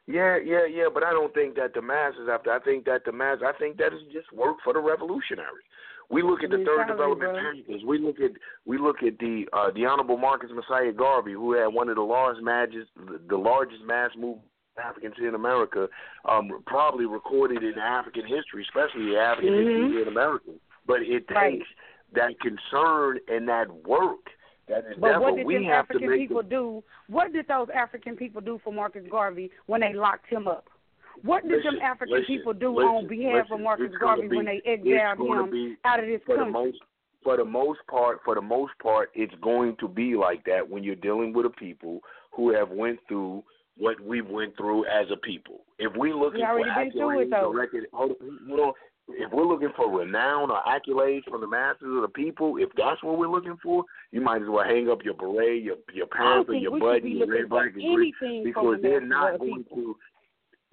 Yeah, yeah, yeah, but I don't think that the masses have to. I think that the mass. I think that is just work for the revolutionary. We look at the third development bro. We look at we look at the uh, the honorable Marcus Mosiah Garvey, who had one of the largest matches, the largest mass movement Africans in America, um, probably recorded in African history, especially African Mhm. history in America. But it takes Right. that concern and that work that is But what did We them have to African people do? What did those African people do for Marcus Garvey when they locked him up? What did Listen, them African listen, people do listen, on behalf of Marcus Garvey be- when they exiled him out of this for the country? most for the most part for the most part it's going to be like that when you're dealing with a people who have went through what we went through as a people. If we looking We for already been through it, accolades though. or record, hold on, hold on. If we're looking for renown or accolades from the masses of the people, if that's what we're looking for, you might as well hang up your beret, your your panther, your button, your red, black, and green because the they're not going people. to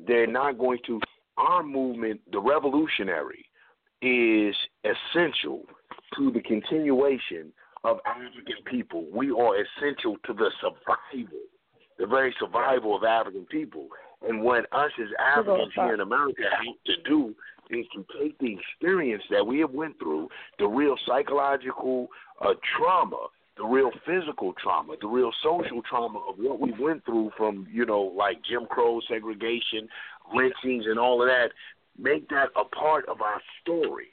they're not going to our movement the revolutionary is essential to the continuation of African people. We are essential to the survival, the very survival of African people. And what us as Africans here in America have to do is to take the experience that we have went through, the real psychological uh, trauma, the real physical trauma, the real social trauma of what we went through from, you know, like Jim Crow, segregation, lynchings, and all of that, make that a part of our story.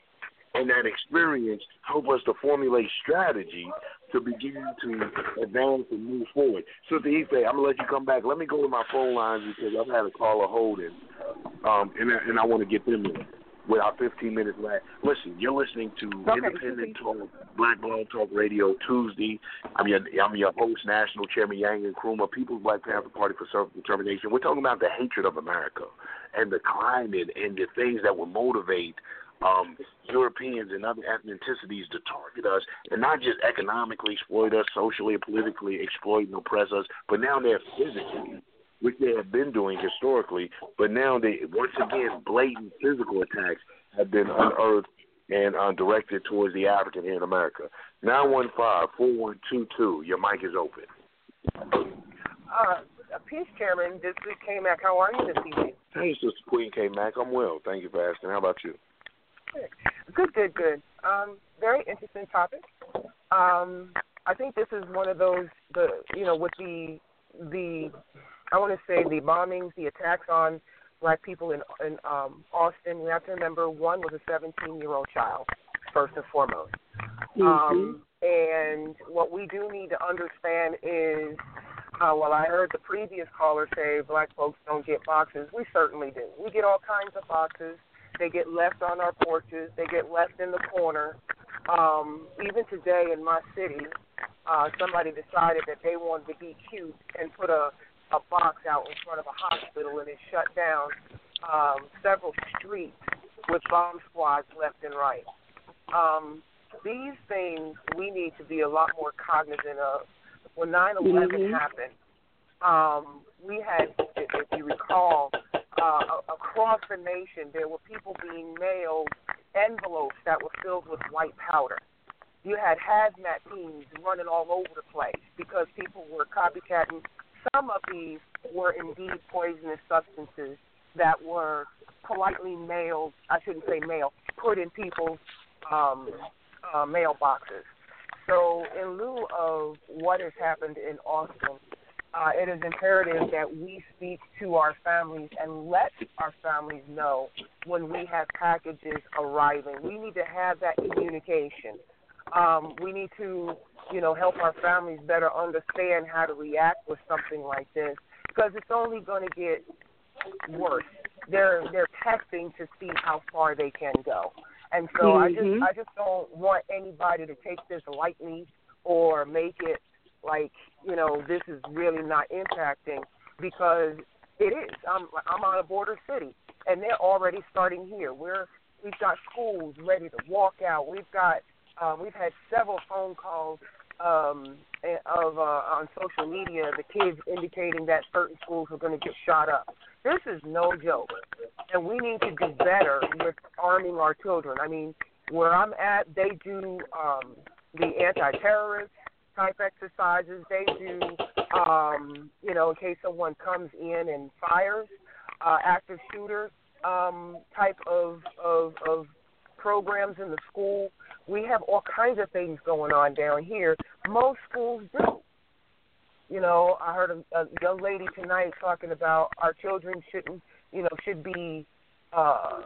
And that experience help us to formulate strategy to begin to advance and move forward. So, the Ife, I'm gonna let you come back. Let me go to my phone lines because I've had a caller holding, um, and I, and I want to get them in with our 15 minutes left. Listen, you're listening to Okay, Independent Talk, Black Blog Talk Radio Tuesday. I'm your I'm your host, National Chairman Yang and Nkrumah, People's Black Panther Party for Self Determination. We're talking about the hatred of America and the climate and the things that will motivate um, Europeans and other ethnicities to target us and not just economically exploit us, socially and politically exploit and oppress us, but now they're physically, which they have been doing historically, but now they once again blatant physical attacks have been unearthed and uh, directed towards the African here in America. Nine one five four one two two. Your mic is open. Uh, Peace Chairman, this week came back. How are you this evening? Hey, Sister Queen K Mac. I'm well. Thank you for asking. How about you? Good, good, good. Um, very interesting topic. Um, I think this is one of those the you know with the the I want to say the bombings, the attacks on black people in in um, Austin. We have to remember one was a 17 year old child first and foremost. Um, and what we do need to understand is, uh, well, I heard the previous caller say black folks don't get boxes. We certainly do. We get all kinds of boxes. They get left on our porches. They get left in the corner. Um, even today in my city, uh, somebody decided that they wanted to be cute and put a a box out in front of a hospital and it shut down um, several streets with bomb squads left and right. Um, these things we need to be a lot more cognizant of. When 9/11 mm-hmm. happened, um, we had, if you recall, uh, across the nation there were people being mailed envelopes that were filled with white powder. You had hazmat teams running all over the place because people were copycatting. Some of these were indeed poisonous substances that were politely mailed, I shouldn't say mail, put in people's um, uh, mailboxes. So, in lieu of what has happened in Austin, uh, it is imperative that we speak to our families and let our families know when we have packages arriving. We need to have that communication. Um, we need to, you know, help our families better understand how to react with something like this because it's only going to get worse. They're they're testing to see how far they can go, and so mm-hmm. I just mm-hmm. I just don't want anybody to take this lightly or make it like you know this is really not impacting because it is. I'm I'm on a border city, and they're already starting here. We're we've got schools ready to walk out. We've got uh, we've had several phone calls um, of uh, on social media, the kids indicating that certain schools are going to get shot up. This is no joke, and we need to do better with arming our children. I mean, where I'm at, they do um, the anti-terrorist type exercises. They do, um, you know, in case someone comes in and fires, uh, active shooter um, type of, of of programs in the school. We have all kinds of things going on down here. Most schools do. You know, I heard a, a young lady tonight talking about our children shouldn't, you know, should be uh,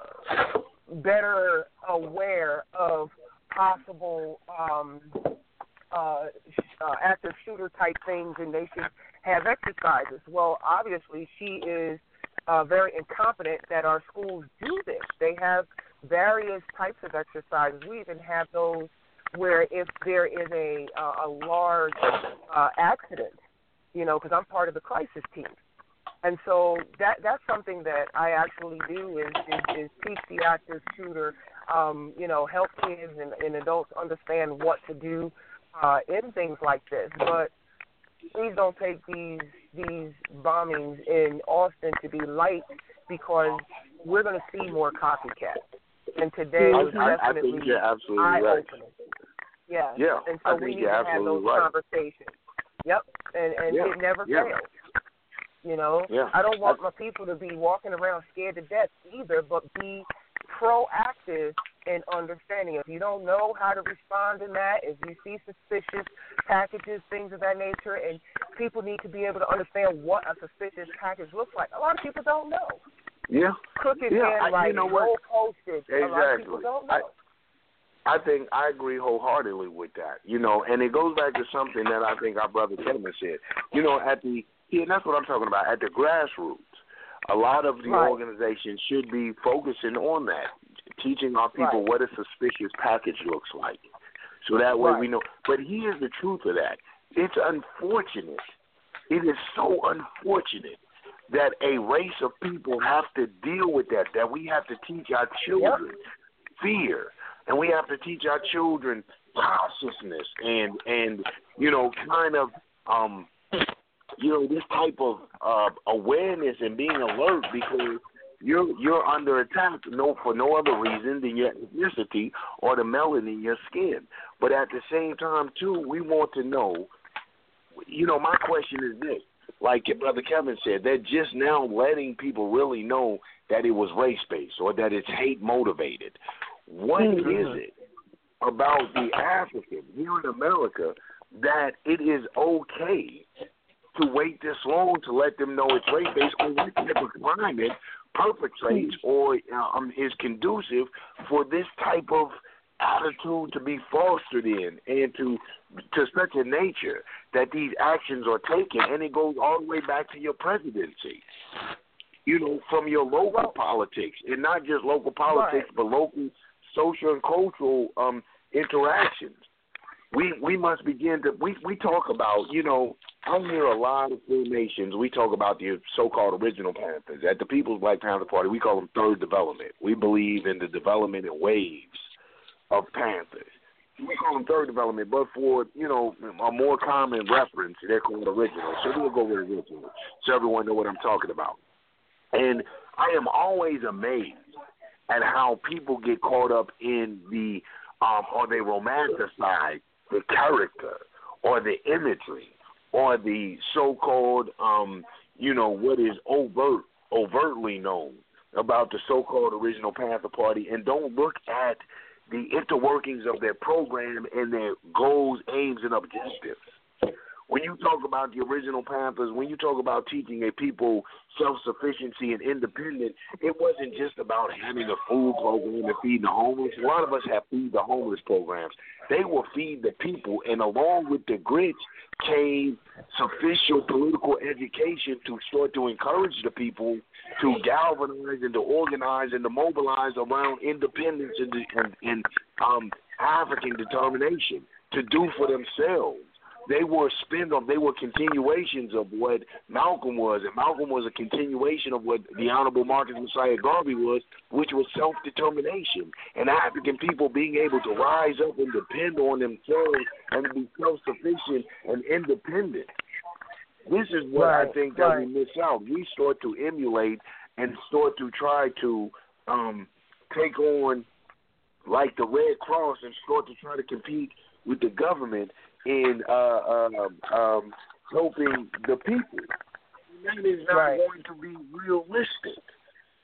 better aware of possible um, uh, uh, active shooter type things, and they should have exercises. Well, obviously, she is uh, very incompetent that our schools do this. They have various types of exercises. We even have those where if there is a uh, a large uh, accident, you know, because I'm part of the crisis team, and so that that's something that I actually do is is, is teach the active shooter, um, you know, help kids and, and adults understand what to do uh, in things like this. But please don't take these these bombings in Austin to be light because we're going to see more copycats. And today was I, definitely I think you're absolutely right. Yeah. Yeah. And so I we need to have those right. conversations. Yep. And and yeah. it never yeah. fails. You know, yeah. I don't want my people to be walking around scared to death either, but be proactive in understanding. If you don't know how to respond in that, if you see suspicious packages, things of that nature, and people need to be able to understand what a suspicious package looks like. A lot of people don't know. Yeah. Crooked yeah, handwriting, you know what? postage. Exactly. A lot of people don't know. I, I think I agree wholeheartedly with that. You know, and it goes back to something that I think our brother Kevin said. You know, at the yeah, and that's what I'm talking about. At the grassroots, a lot of the right. organizations should be focusing on that, teaching our people right. what a suspicious package looks like, so that way right. we know. But here's the truth of that: it's unfortunate. It is so unfortunate that a race of people have to deal with that. That we have to teach our children yep. fear, and we have to teach our children cautiousness and and you know kind of um you know this type of uh awareness and being alert because you're you're under attack no for no other reason than your ethnicity or the melanin in your skin. But at the same time too, we want to know you know, my question is this. Like your brother Kevin said, they're just now letting people really know that it was race based or that it's hate motivated. What mm-hmm. is it about the African here in America that it is okay to wait this long to let them know it's race based or what type of crime it perpetrates or um, is conducive for this type of attitude to be fostered in and to to such a nature that these actions are taken and it goes all the way back to your presidency you know from your local politics and not just local politics right. but local social and cultural um interactions we we must begin to we we talk about you know I hear a lot of formations. We talk about the so-called original Panthers at the People's Black Panther Party. We call them third development. We believe in the development in waves of Panthers. We call them third development, but for you know a more common reference, they're called original. So we'll go with original, so everyone know what I'm talking about. And I am always amazed at how people get caught up in the um, or they romanticize the character or the imagery or the so-called, um, you know, what is overt, overtly known about the so-called original Panther Party, and don't look at the interworkings of their program and their goals, aims, and objectives when you talk about the original Panthers, when you talk about teaching a people self sufficiency and independence, it wasn't just about having a food program and feeding the homeless. A lot of us have feed the homeless programs. They will feed the people, and along with the grits came sufficient political education to start to encourage the people to galvanize and to organize and to mobilize around independence and, and, and um, African determination to do for themselves they were spin off, they were continuations of what Malcolm was, and Malcolm was a continuation of what the Honorable Marcus Mosiah Garvey was, which was self determination and African people being able to rise up and depend on themselves and be self sufficient and independent. This is what right, I think that right. we miss out. We start to emulate and start to try to um, take on like the Red Cross and start to try to compete with the government in uh, um, um, helping the people. That is not right. going to be realistic.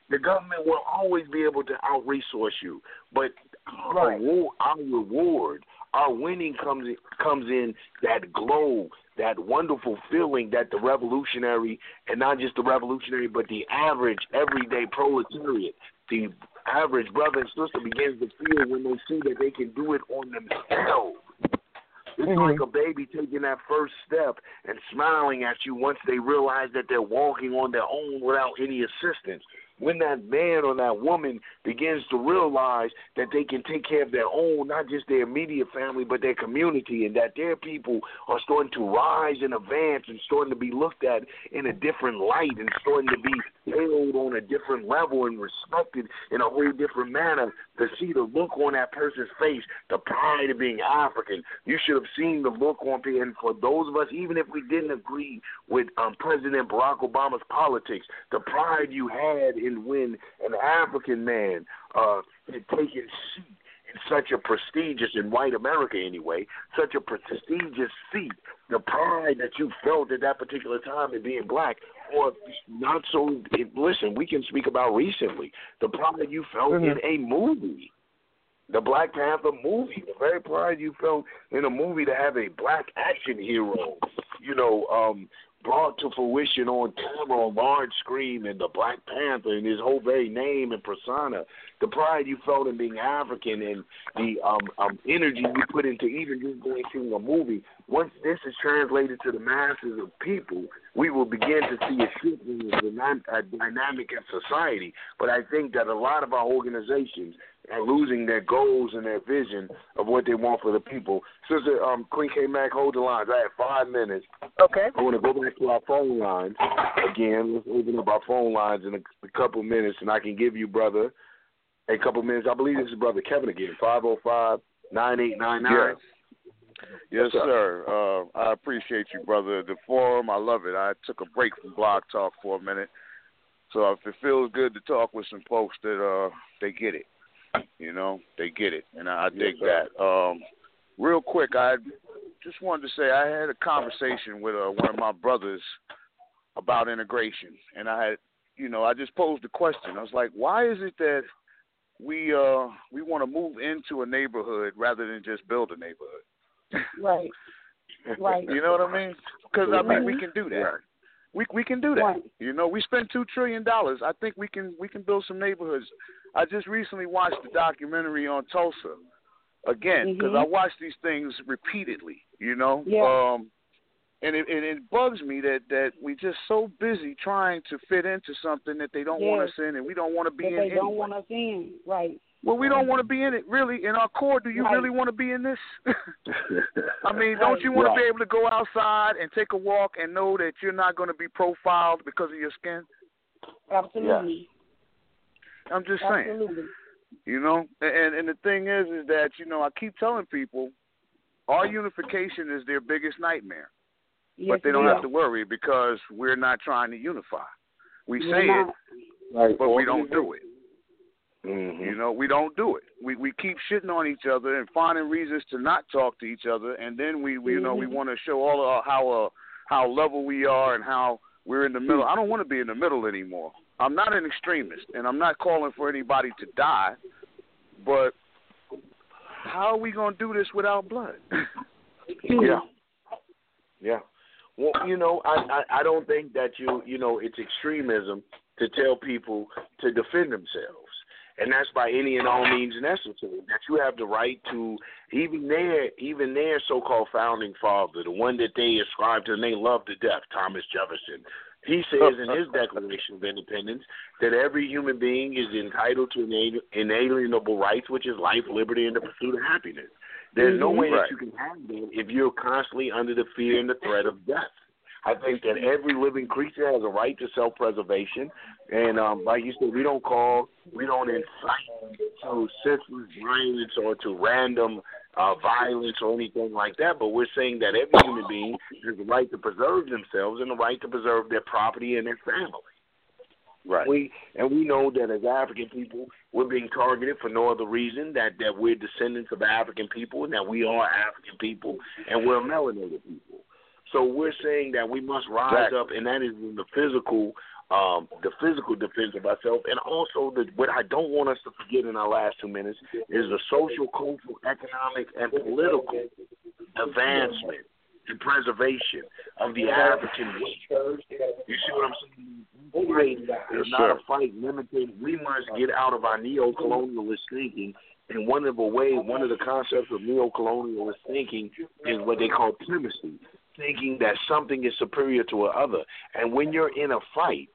The government will always be able to out resource you, but our, Right. reward, our reward, our winning comes in, comes in that glow, that wonderful feeling that the revolutionary, and not just the revolutionary, but the average everyday proletariat, the average brother and sister begins to feel when they see that they can do it on themselves. It's Mhm. like a baby taking that first step and smiling at you once they realize that they're walking on their own without any assistance. When that man or that woman begins to realize that they can take care of their own, not just their immediate family, but their community, and that their people are starting to rise and advance and starting to be looked at in a different light and starting to be held on a different level and respected in a whole different manner, to see the look on that person's face, the pride of being African. You should have seen the look on people. And for those of us, even if we didn't agree with um, President Barack Obama's politics, the pride you had in when an African man uh, had taken seat in such a prestigious, in white America anyway, such a prestigious seat, the pride that you felt at that particular time in being black, or not so, listen, we can speak about recently, the pride you felt Mhm. in a movie. The Black Panther movie, the very pride you felt in a movie to have a black action hero, you know, um, brought to fruition on camera on large screen and the Black Panther and his whole very name and persona, the pride you felt in being African and the um, um, energy you put into even just going through a movie. Once this is translated to the masses of people, we will begin to see a shift in the dyna- uh, dynamic in society. But I think that a lot of our organizations are losing their goals and their vision of what they want for the people. Sister um, Queen K Mac, hold the lines. I have five minutes. Okay. I want to go back to our phone lines again. Let's open up our phone lines in a, a couple minutes, and I can give you, brother, a couple minutes. I believe this is brother Kevin again. Five zero five nine eight nine nine. Yes, Yes, sir. Uh, I appreciate you, brother. The forum, I love it. I took a break from Blog Talk for a minute, so if it feels good to talk with some folks that uh they get it, you know, they get it, and I, I dig that. Um, real quick, I just wanted to say I had a conversation with uh, one of my brothers about integration, and I had, you know, I just posed a question. I was like, why is it that we uh we want to move into a neighborhood rather than just build a neighborhood? Right. Right. [laughs] You know what I mean? Because I mean we can do that. Right. We we can do that. Right. You know, we spend two trillion dollars. I think we can we can build some neighborhoods. I just recently watched the documentary on Tulsa again because Mhm. I watch these things repeatedly. You know, Yeah. um, and it, and it bugs me that that we're just so busy trying to fit into something that they don't want us in, and we don't want to be That in. they don't want us in. Right. Well, we don't want to be in it, really. In our core, do you right. really want to be in this? [laughs] I mean, don't you want right. to be able to go outside and take a walk and know that you're not going to be profiled because of your skin? Absolutely. I'm just saying. Absolutely. saying. You know, and and the thing is, is that you know I keep telling people, our unification is their biggest nightmare, yes, but they don't have to worry because we're not trying to unify. We We're say not. it, right. but we don't do it. Mm-hmm. You know, we don't do it. We we keep shitting on each other and finding reasons to not talk to each other, and then we, we you know we Mhm. want to show all of our, how uh, how level we are and how we're in the middle. I don't want to be in the middle anymore. I'm not an extremist, and I'm not calling for anybody to die, but how are we gonna do this without blood? Yeah. Yeah. Well, you know, I, I I don't think that you you know it's extremism to tell people to defend themselves, and that's by any and all means necessary. That you have the right to even their even their so-called founding father, the one that they ascribe to and they love to death, Thomas Jefferson. He says in his Declaration of Independence that every human being is entitled to inalienable rights, which is life, liberty, and the pursuit of happiness. There's no Mhm. way Right. that you can have that if you're constantly under the fear and the threat of death. I think that every living creature has a right to self-preservation, and um, like you said, we don't call, we don't incite to senseless violence or to random uh, violence or anything like that. But we're saying that every human being has the right to preserve themselves and the right to preserve their property and their family. Right. We and we know that as African people, we're being targeted for no other reason that that we're descendants of African people and that we are African people and we're melanated people. So we're saying that we must rise up, and that is in the physical, um, the physical defense of ourselves, and also the, what I don't want us to forget in our last two minutes is the social, cultural, economic, and political advancement and preservation of the African race. You see what I'm saying? Fight is not a fight limited. We must get out of our neo-colonialist thinking. And one of the way, one of the concepts of neo-colonialist thinking is what they call primacy, thinking that something is superior to another. And when you're in a fight,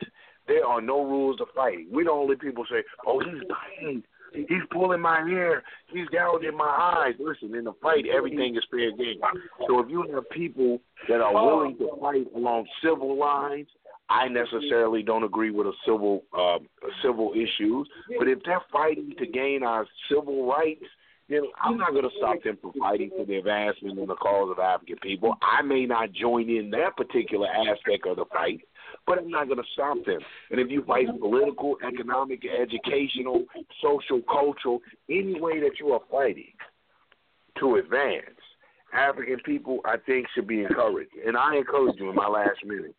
there are no rules of fighting. We the only people say, "Oh, he's biting, he's pulling my hair, he's gouging my eyes." Listen, in a fight, everything is fair game. So if you have people that are willing to fight along civil lines, I necessarily don't agree with a civil uh, civil issues. But if they're fighting to gain our civil rights, then I'm not going to stop them from fighting for the advancement and the cause of African people. I may not join in that particular aspect of the fight, but I'm not going to stop them. And if you fight political, economic, educational, social, cultural, any way that you are fighting to advance, African people, I think, should be encouraged. And I encourage you in my last minute,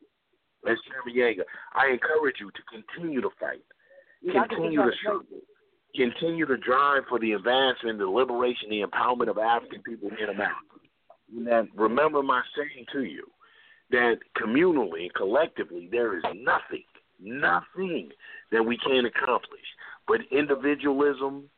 as Chairman Yeager, I encourage you to continue to fight, continue to struggle, continue to drive for the advancement, the liberation, the empowerment of African people in America. And remember my saying to you that communally, collectively, there is nothing, nothing that we can't accomplish. But individualism,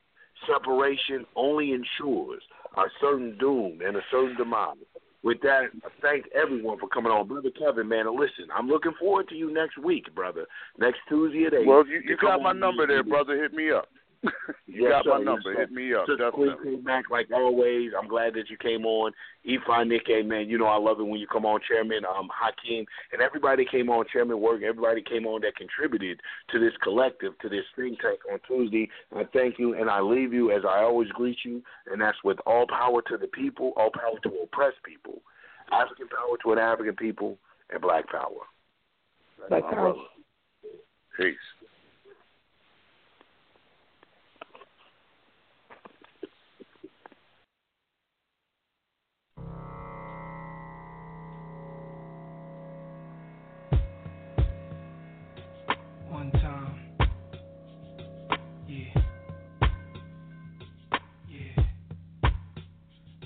separation only ensures a certain doom and a certain demise. With that, I thank everyone for coming on. Brother Kevin, man, listen, I'm looking forward to you next week, brother. Next Tuesday at 8. Well, you, you got my number there, brother. Hit me up. [laughs] you Yes, got sir, my number. sir. Hit me up. Sister Definitely. Queen K Mac like always. I'm glad that you came on. Ifa Nike, man, you know I love it when you come on, Chairman um, Hakeem, and everybody came on, Chairman Work, everybody came on that contributed to this collective, to this think tank on Tuesday. I thank you, and I leave you as I always greet you, and that's with all power to the people, all power to oppressed people, African power to an African people, and black power. Black power. Peace.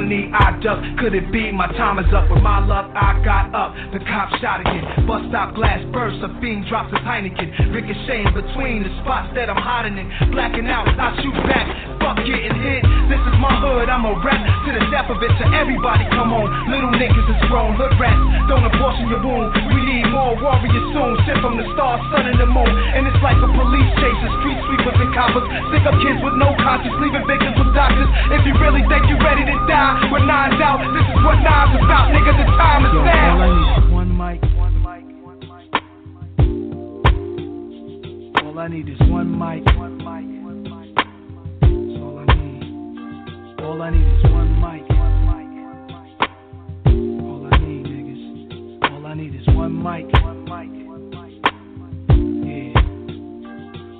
knee I duck. Could it be my time is up? With my luck, I got up. The cop shot again. Bust stop glass burst. A fiend drops his Heineken. Ricocheting between the spots that I'm hiding in. Blacking out, I shoot back. Fuck getting hit. This is my hood, I'm a rap to the death of it. To everybody, come on. Little niggas is grown, hood rats. Don't abortion your wound. We need more warriors soon. Sent from the stars, sun, and the moon. And it's like a police chase, a street sweepers and coppers. Stick up kids with no conscience, leaving victims with doctors. If you really think you're ready to die, with nines out, this is what nines about, nigga. The time is Yo, now. all I need is one mic. All I need is one mic. That's all I need. All I need is one mic. All I need, niggas. All I need is one mic. Yeah.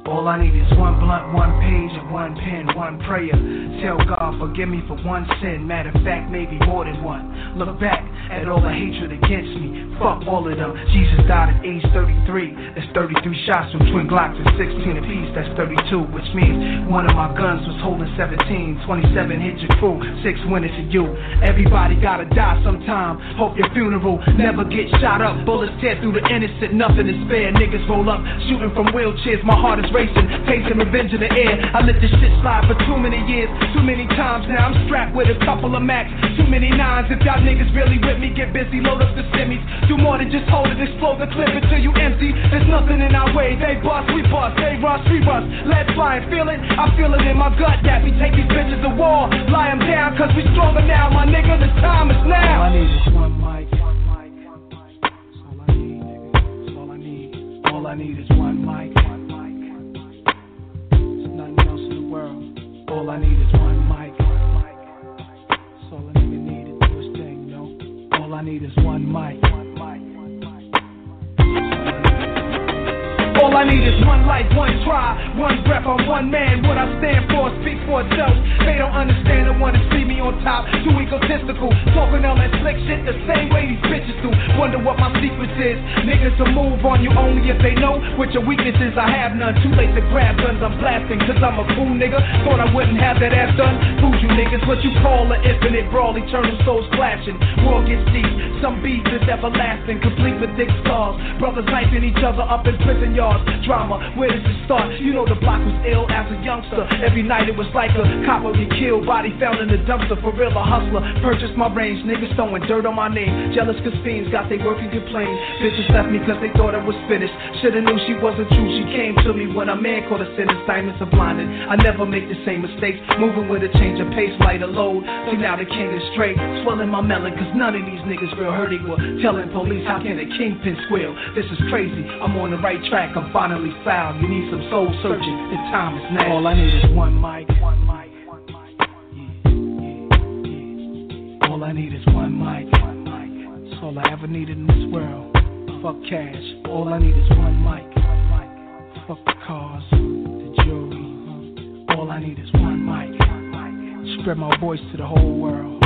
All I need is one blunt, one page, and one pen, one prayer. Tell God, forgive me for one sin. Matter of fact, maybe more than one. Look back at all the hatred against me. Fuck all of them. Jesus died at age 33. That's 33 shots from twin Glocks and 16 apiece. That's 32, which means one of my guns was holding 17. 27 hit your crew, six it to you. Everybody gotta die sometime. Hope your funeral never get shot up. Bullets tear through the innocent, nothing is fair. Niggas roll up, shooting from wheelchairs. My heart is racing, pacing revenge in the air. I let this shit slide for too many years, too many times now. I'm strapped with a couple of max, too many nines. If y'all niggas really with me, get busy, load up the semis. Do more than just hold it, explode the clip until you empty. There's nothing in our way. They bust, we bust, they rush, we rush. Lead flying, feel it? I feel it in my gut that we take these bitches to war. Lie 'em down, cause we stronger now, my nigga. The time is All now. I need is one mic. All all All I need is one mic. All I need is one mic. That's all a nigga need to thing, yo. All I need is one mic. All I need is one life, one try, one breath. I'm one man. What I stand for speak for itself. They don't understand and wanna see me on top. Too egotistical, talking all that slick shit the same way these bitches do. Wonder what my secret is. Niggas will move on you only if they know what your weaknesses. I have none. Too late to grab guns. I'm blasting cause I'm a fool nigga. Thought I wouldn't have that ass done. Fool you niggas. What you call an infinite brawl. Eternal souls clashing. War gets deep. Some beef is everlasting. Complete with thick scars. Brothers knifing each other up in prison yards. Drama, where does it start? You know the block was ill as a youngster. Every night it was like a cop would get killed, body found in the dumpster. For real, a hustler. Purchased my range, niggas throwing dirt on my name. Jealous cause fiends got they work and complain. Bitches left me cause they thought I was finished. Shoulda knew she wasn't true. She came to me when a man caught a sentence. Diamonds are blinded. I never make the same mistakes. Moving with a change of pace, lighter load. See now the king is straight. Swelling my melon cause none of these niggas real hurt. They were telling police how can a kingpin squeal. This is crazy. I'm on the right track. I'm finally found. You need some soul searching. The time is now. All I need is one mic. All I need is one mic. That's all I ever needed in this world. Fuck cash. All I need is one mic. Fuck the cars, the jewelry. All I need is one mic. Spread my voice to the whole world.